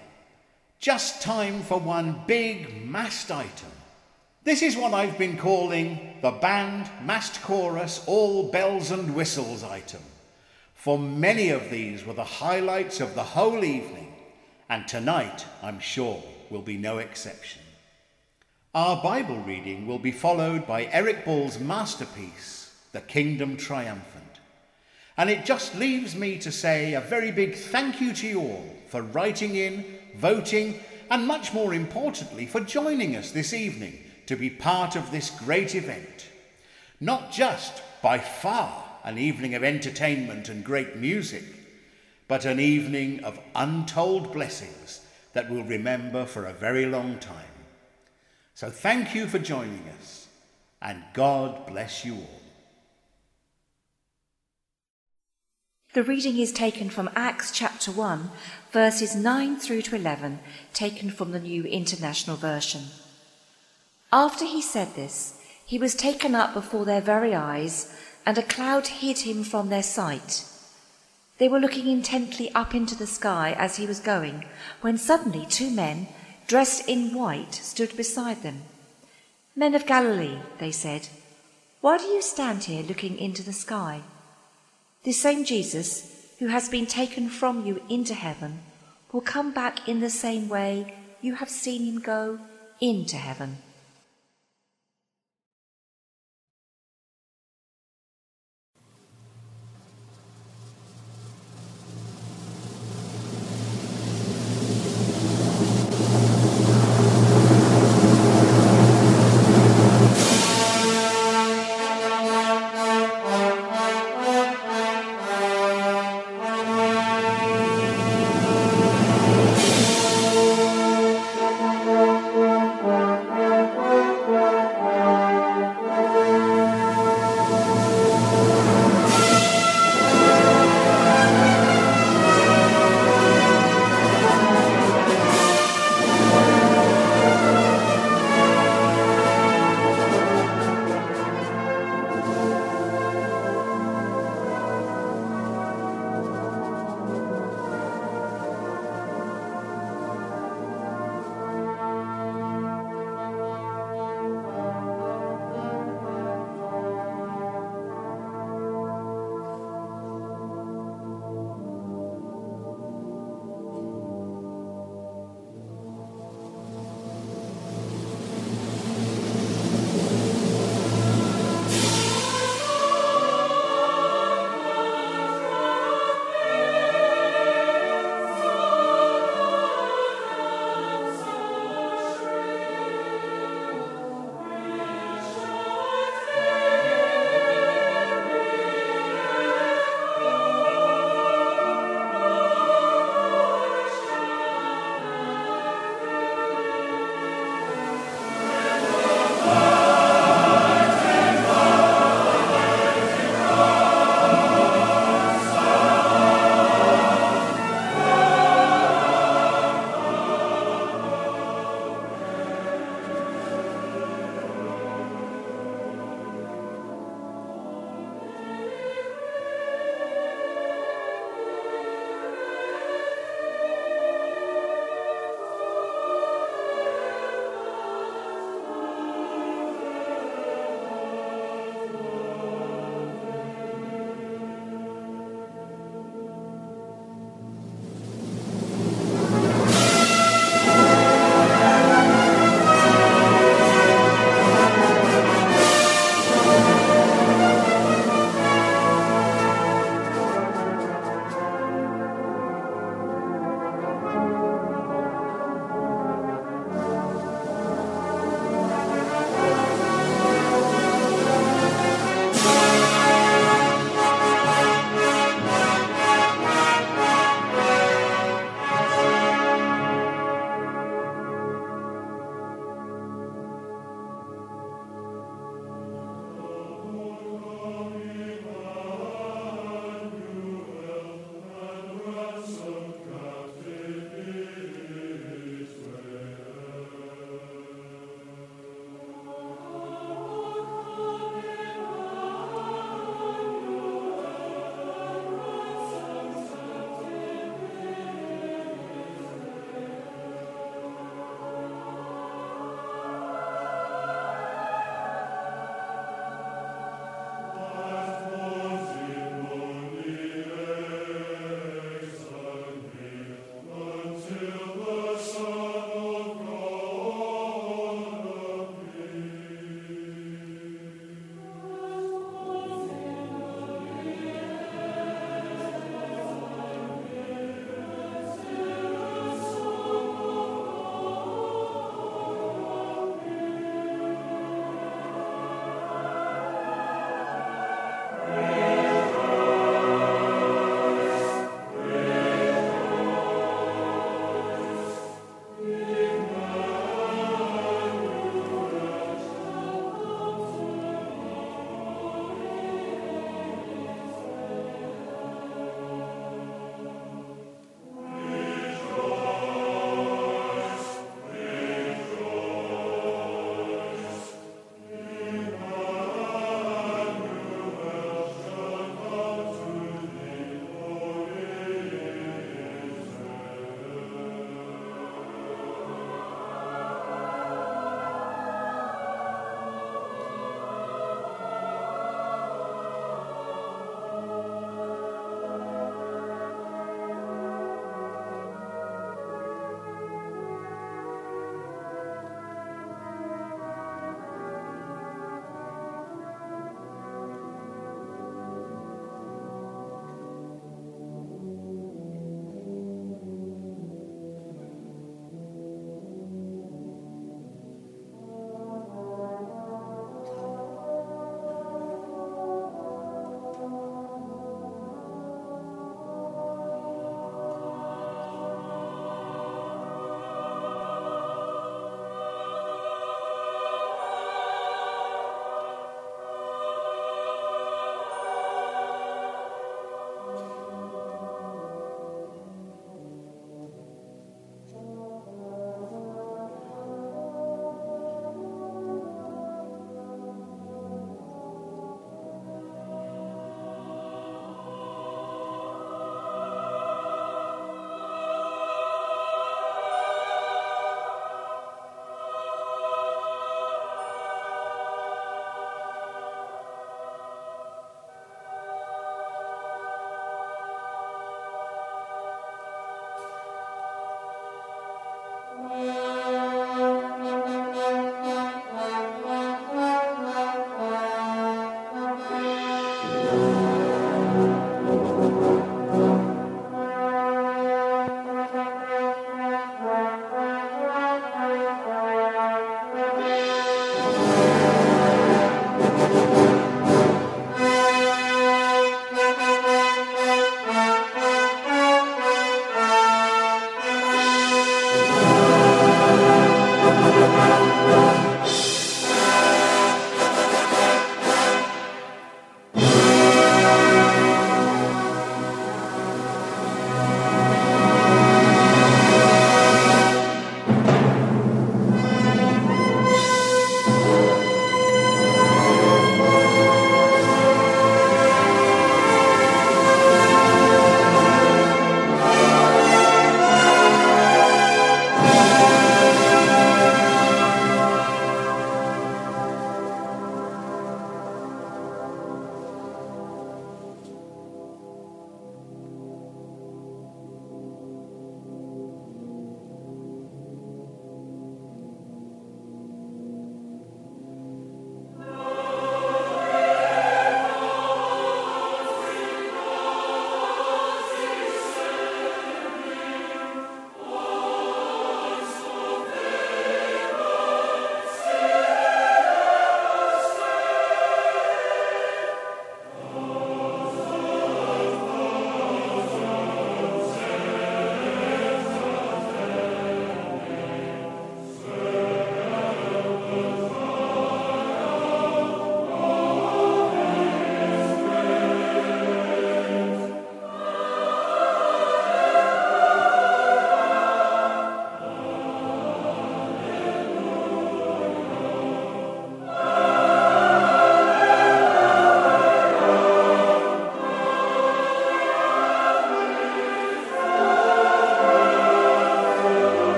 Just time for one big massed item. This is what I've been calling the band massed chorus all bells and whistles item. For many of these were the highlights of the whole evening, and tonight, I'm sure, will be no exception. Our Bible reading will be followed by Eric Ball's masterpiece, The Kingdom Triumphant. And it just leaves me to say a very big thank you to you all for writing in, voting, and much more importantly, for joining us this evening to be part of this great event. Not just by far an evening of entertainment and great music, but an evening of untold blessings that we'll remember for a very long time. So thank you for joining us, and God bless you all. The reading is taken from Acts chapter 1, verses 9 through to 11, taken from the New International Version. After he said this, he was taken up before their very eyes, and a cloud hid him from their sight. They were looking intently up into the sky as he was going, when suddenly two men, dressed in white, stood beside them. Men of Galilee, they said, why do you stand here looking into the sky? This same Jesus, who has been taken from you into heaven, will come back in the same way you have seen him go into heaven.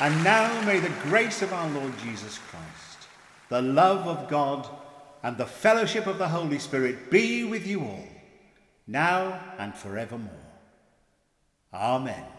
And now may the grace of our Lord Jesus Christ, the love of God, and the fellowship of the Holy Spirit be with you all, now and forevermore. Amen.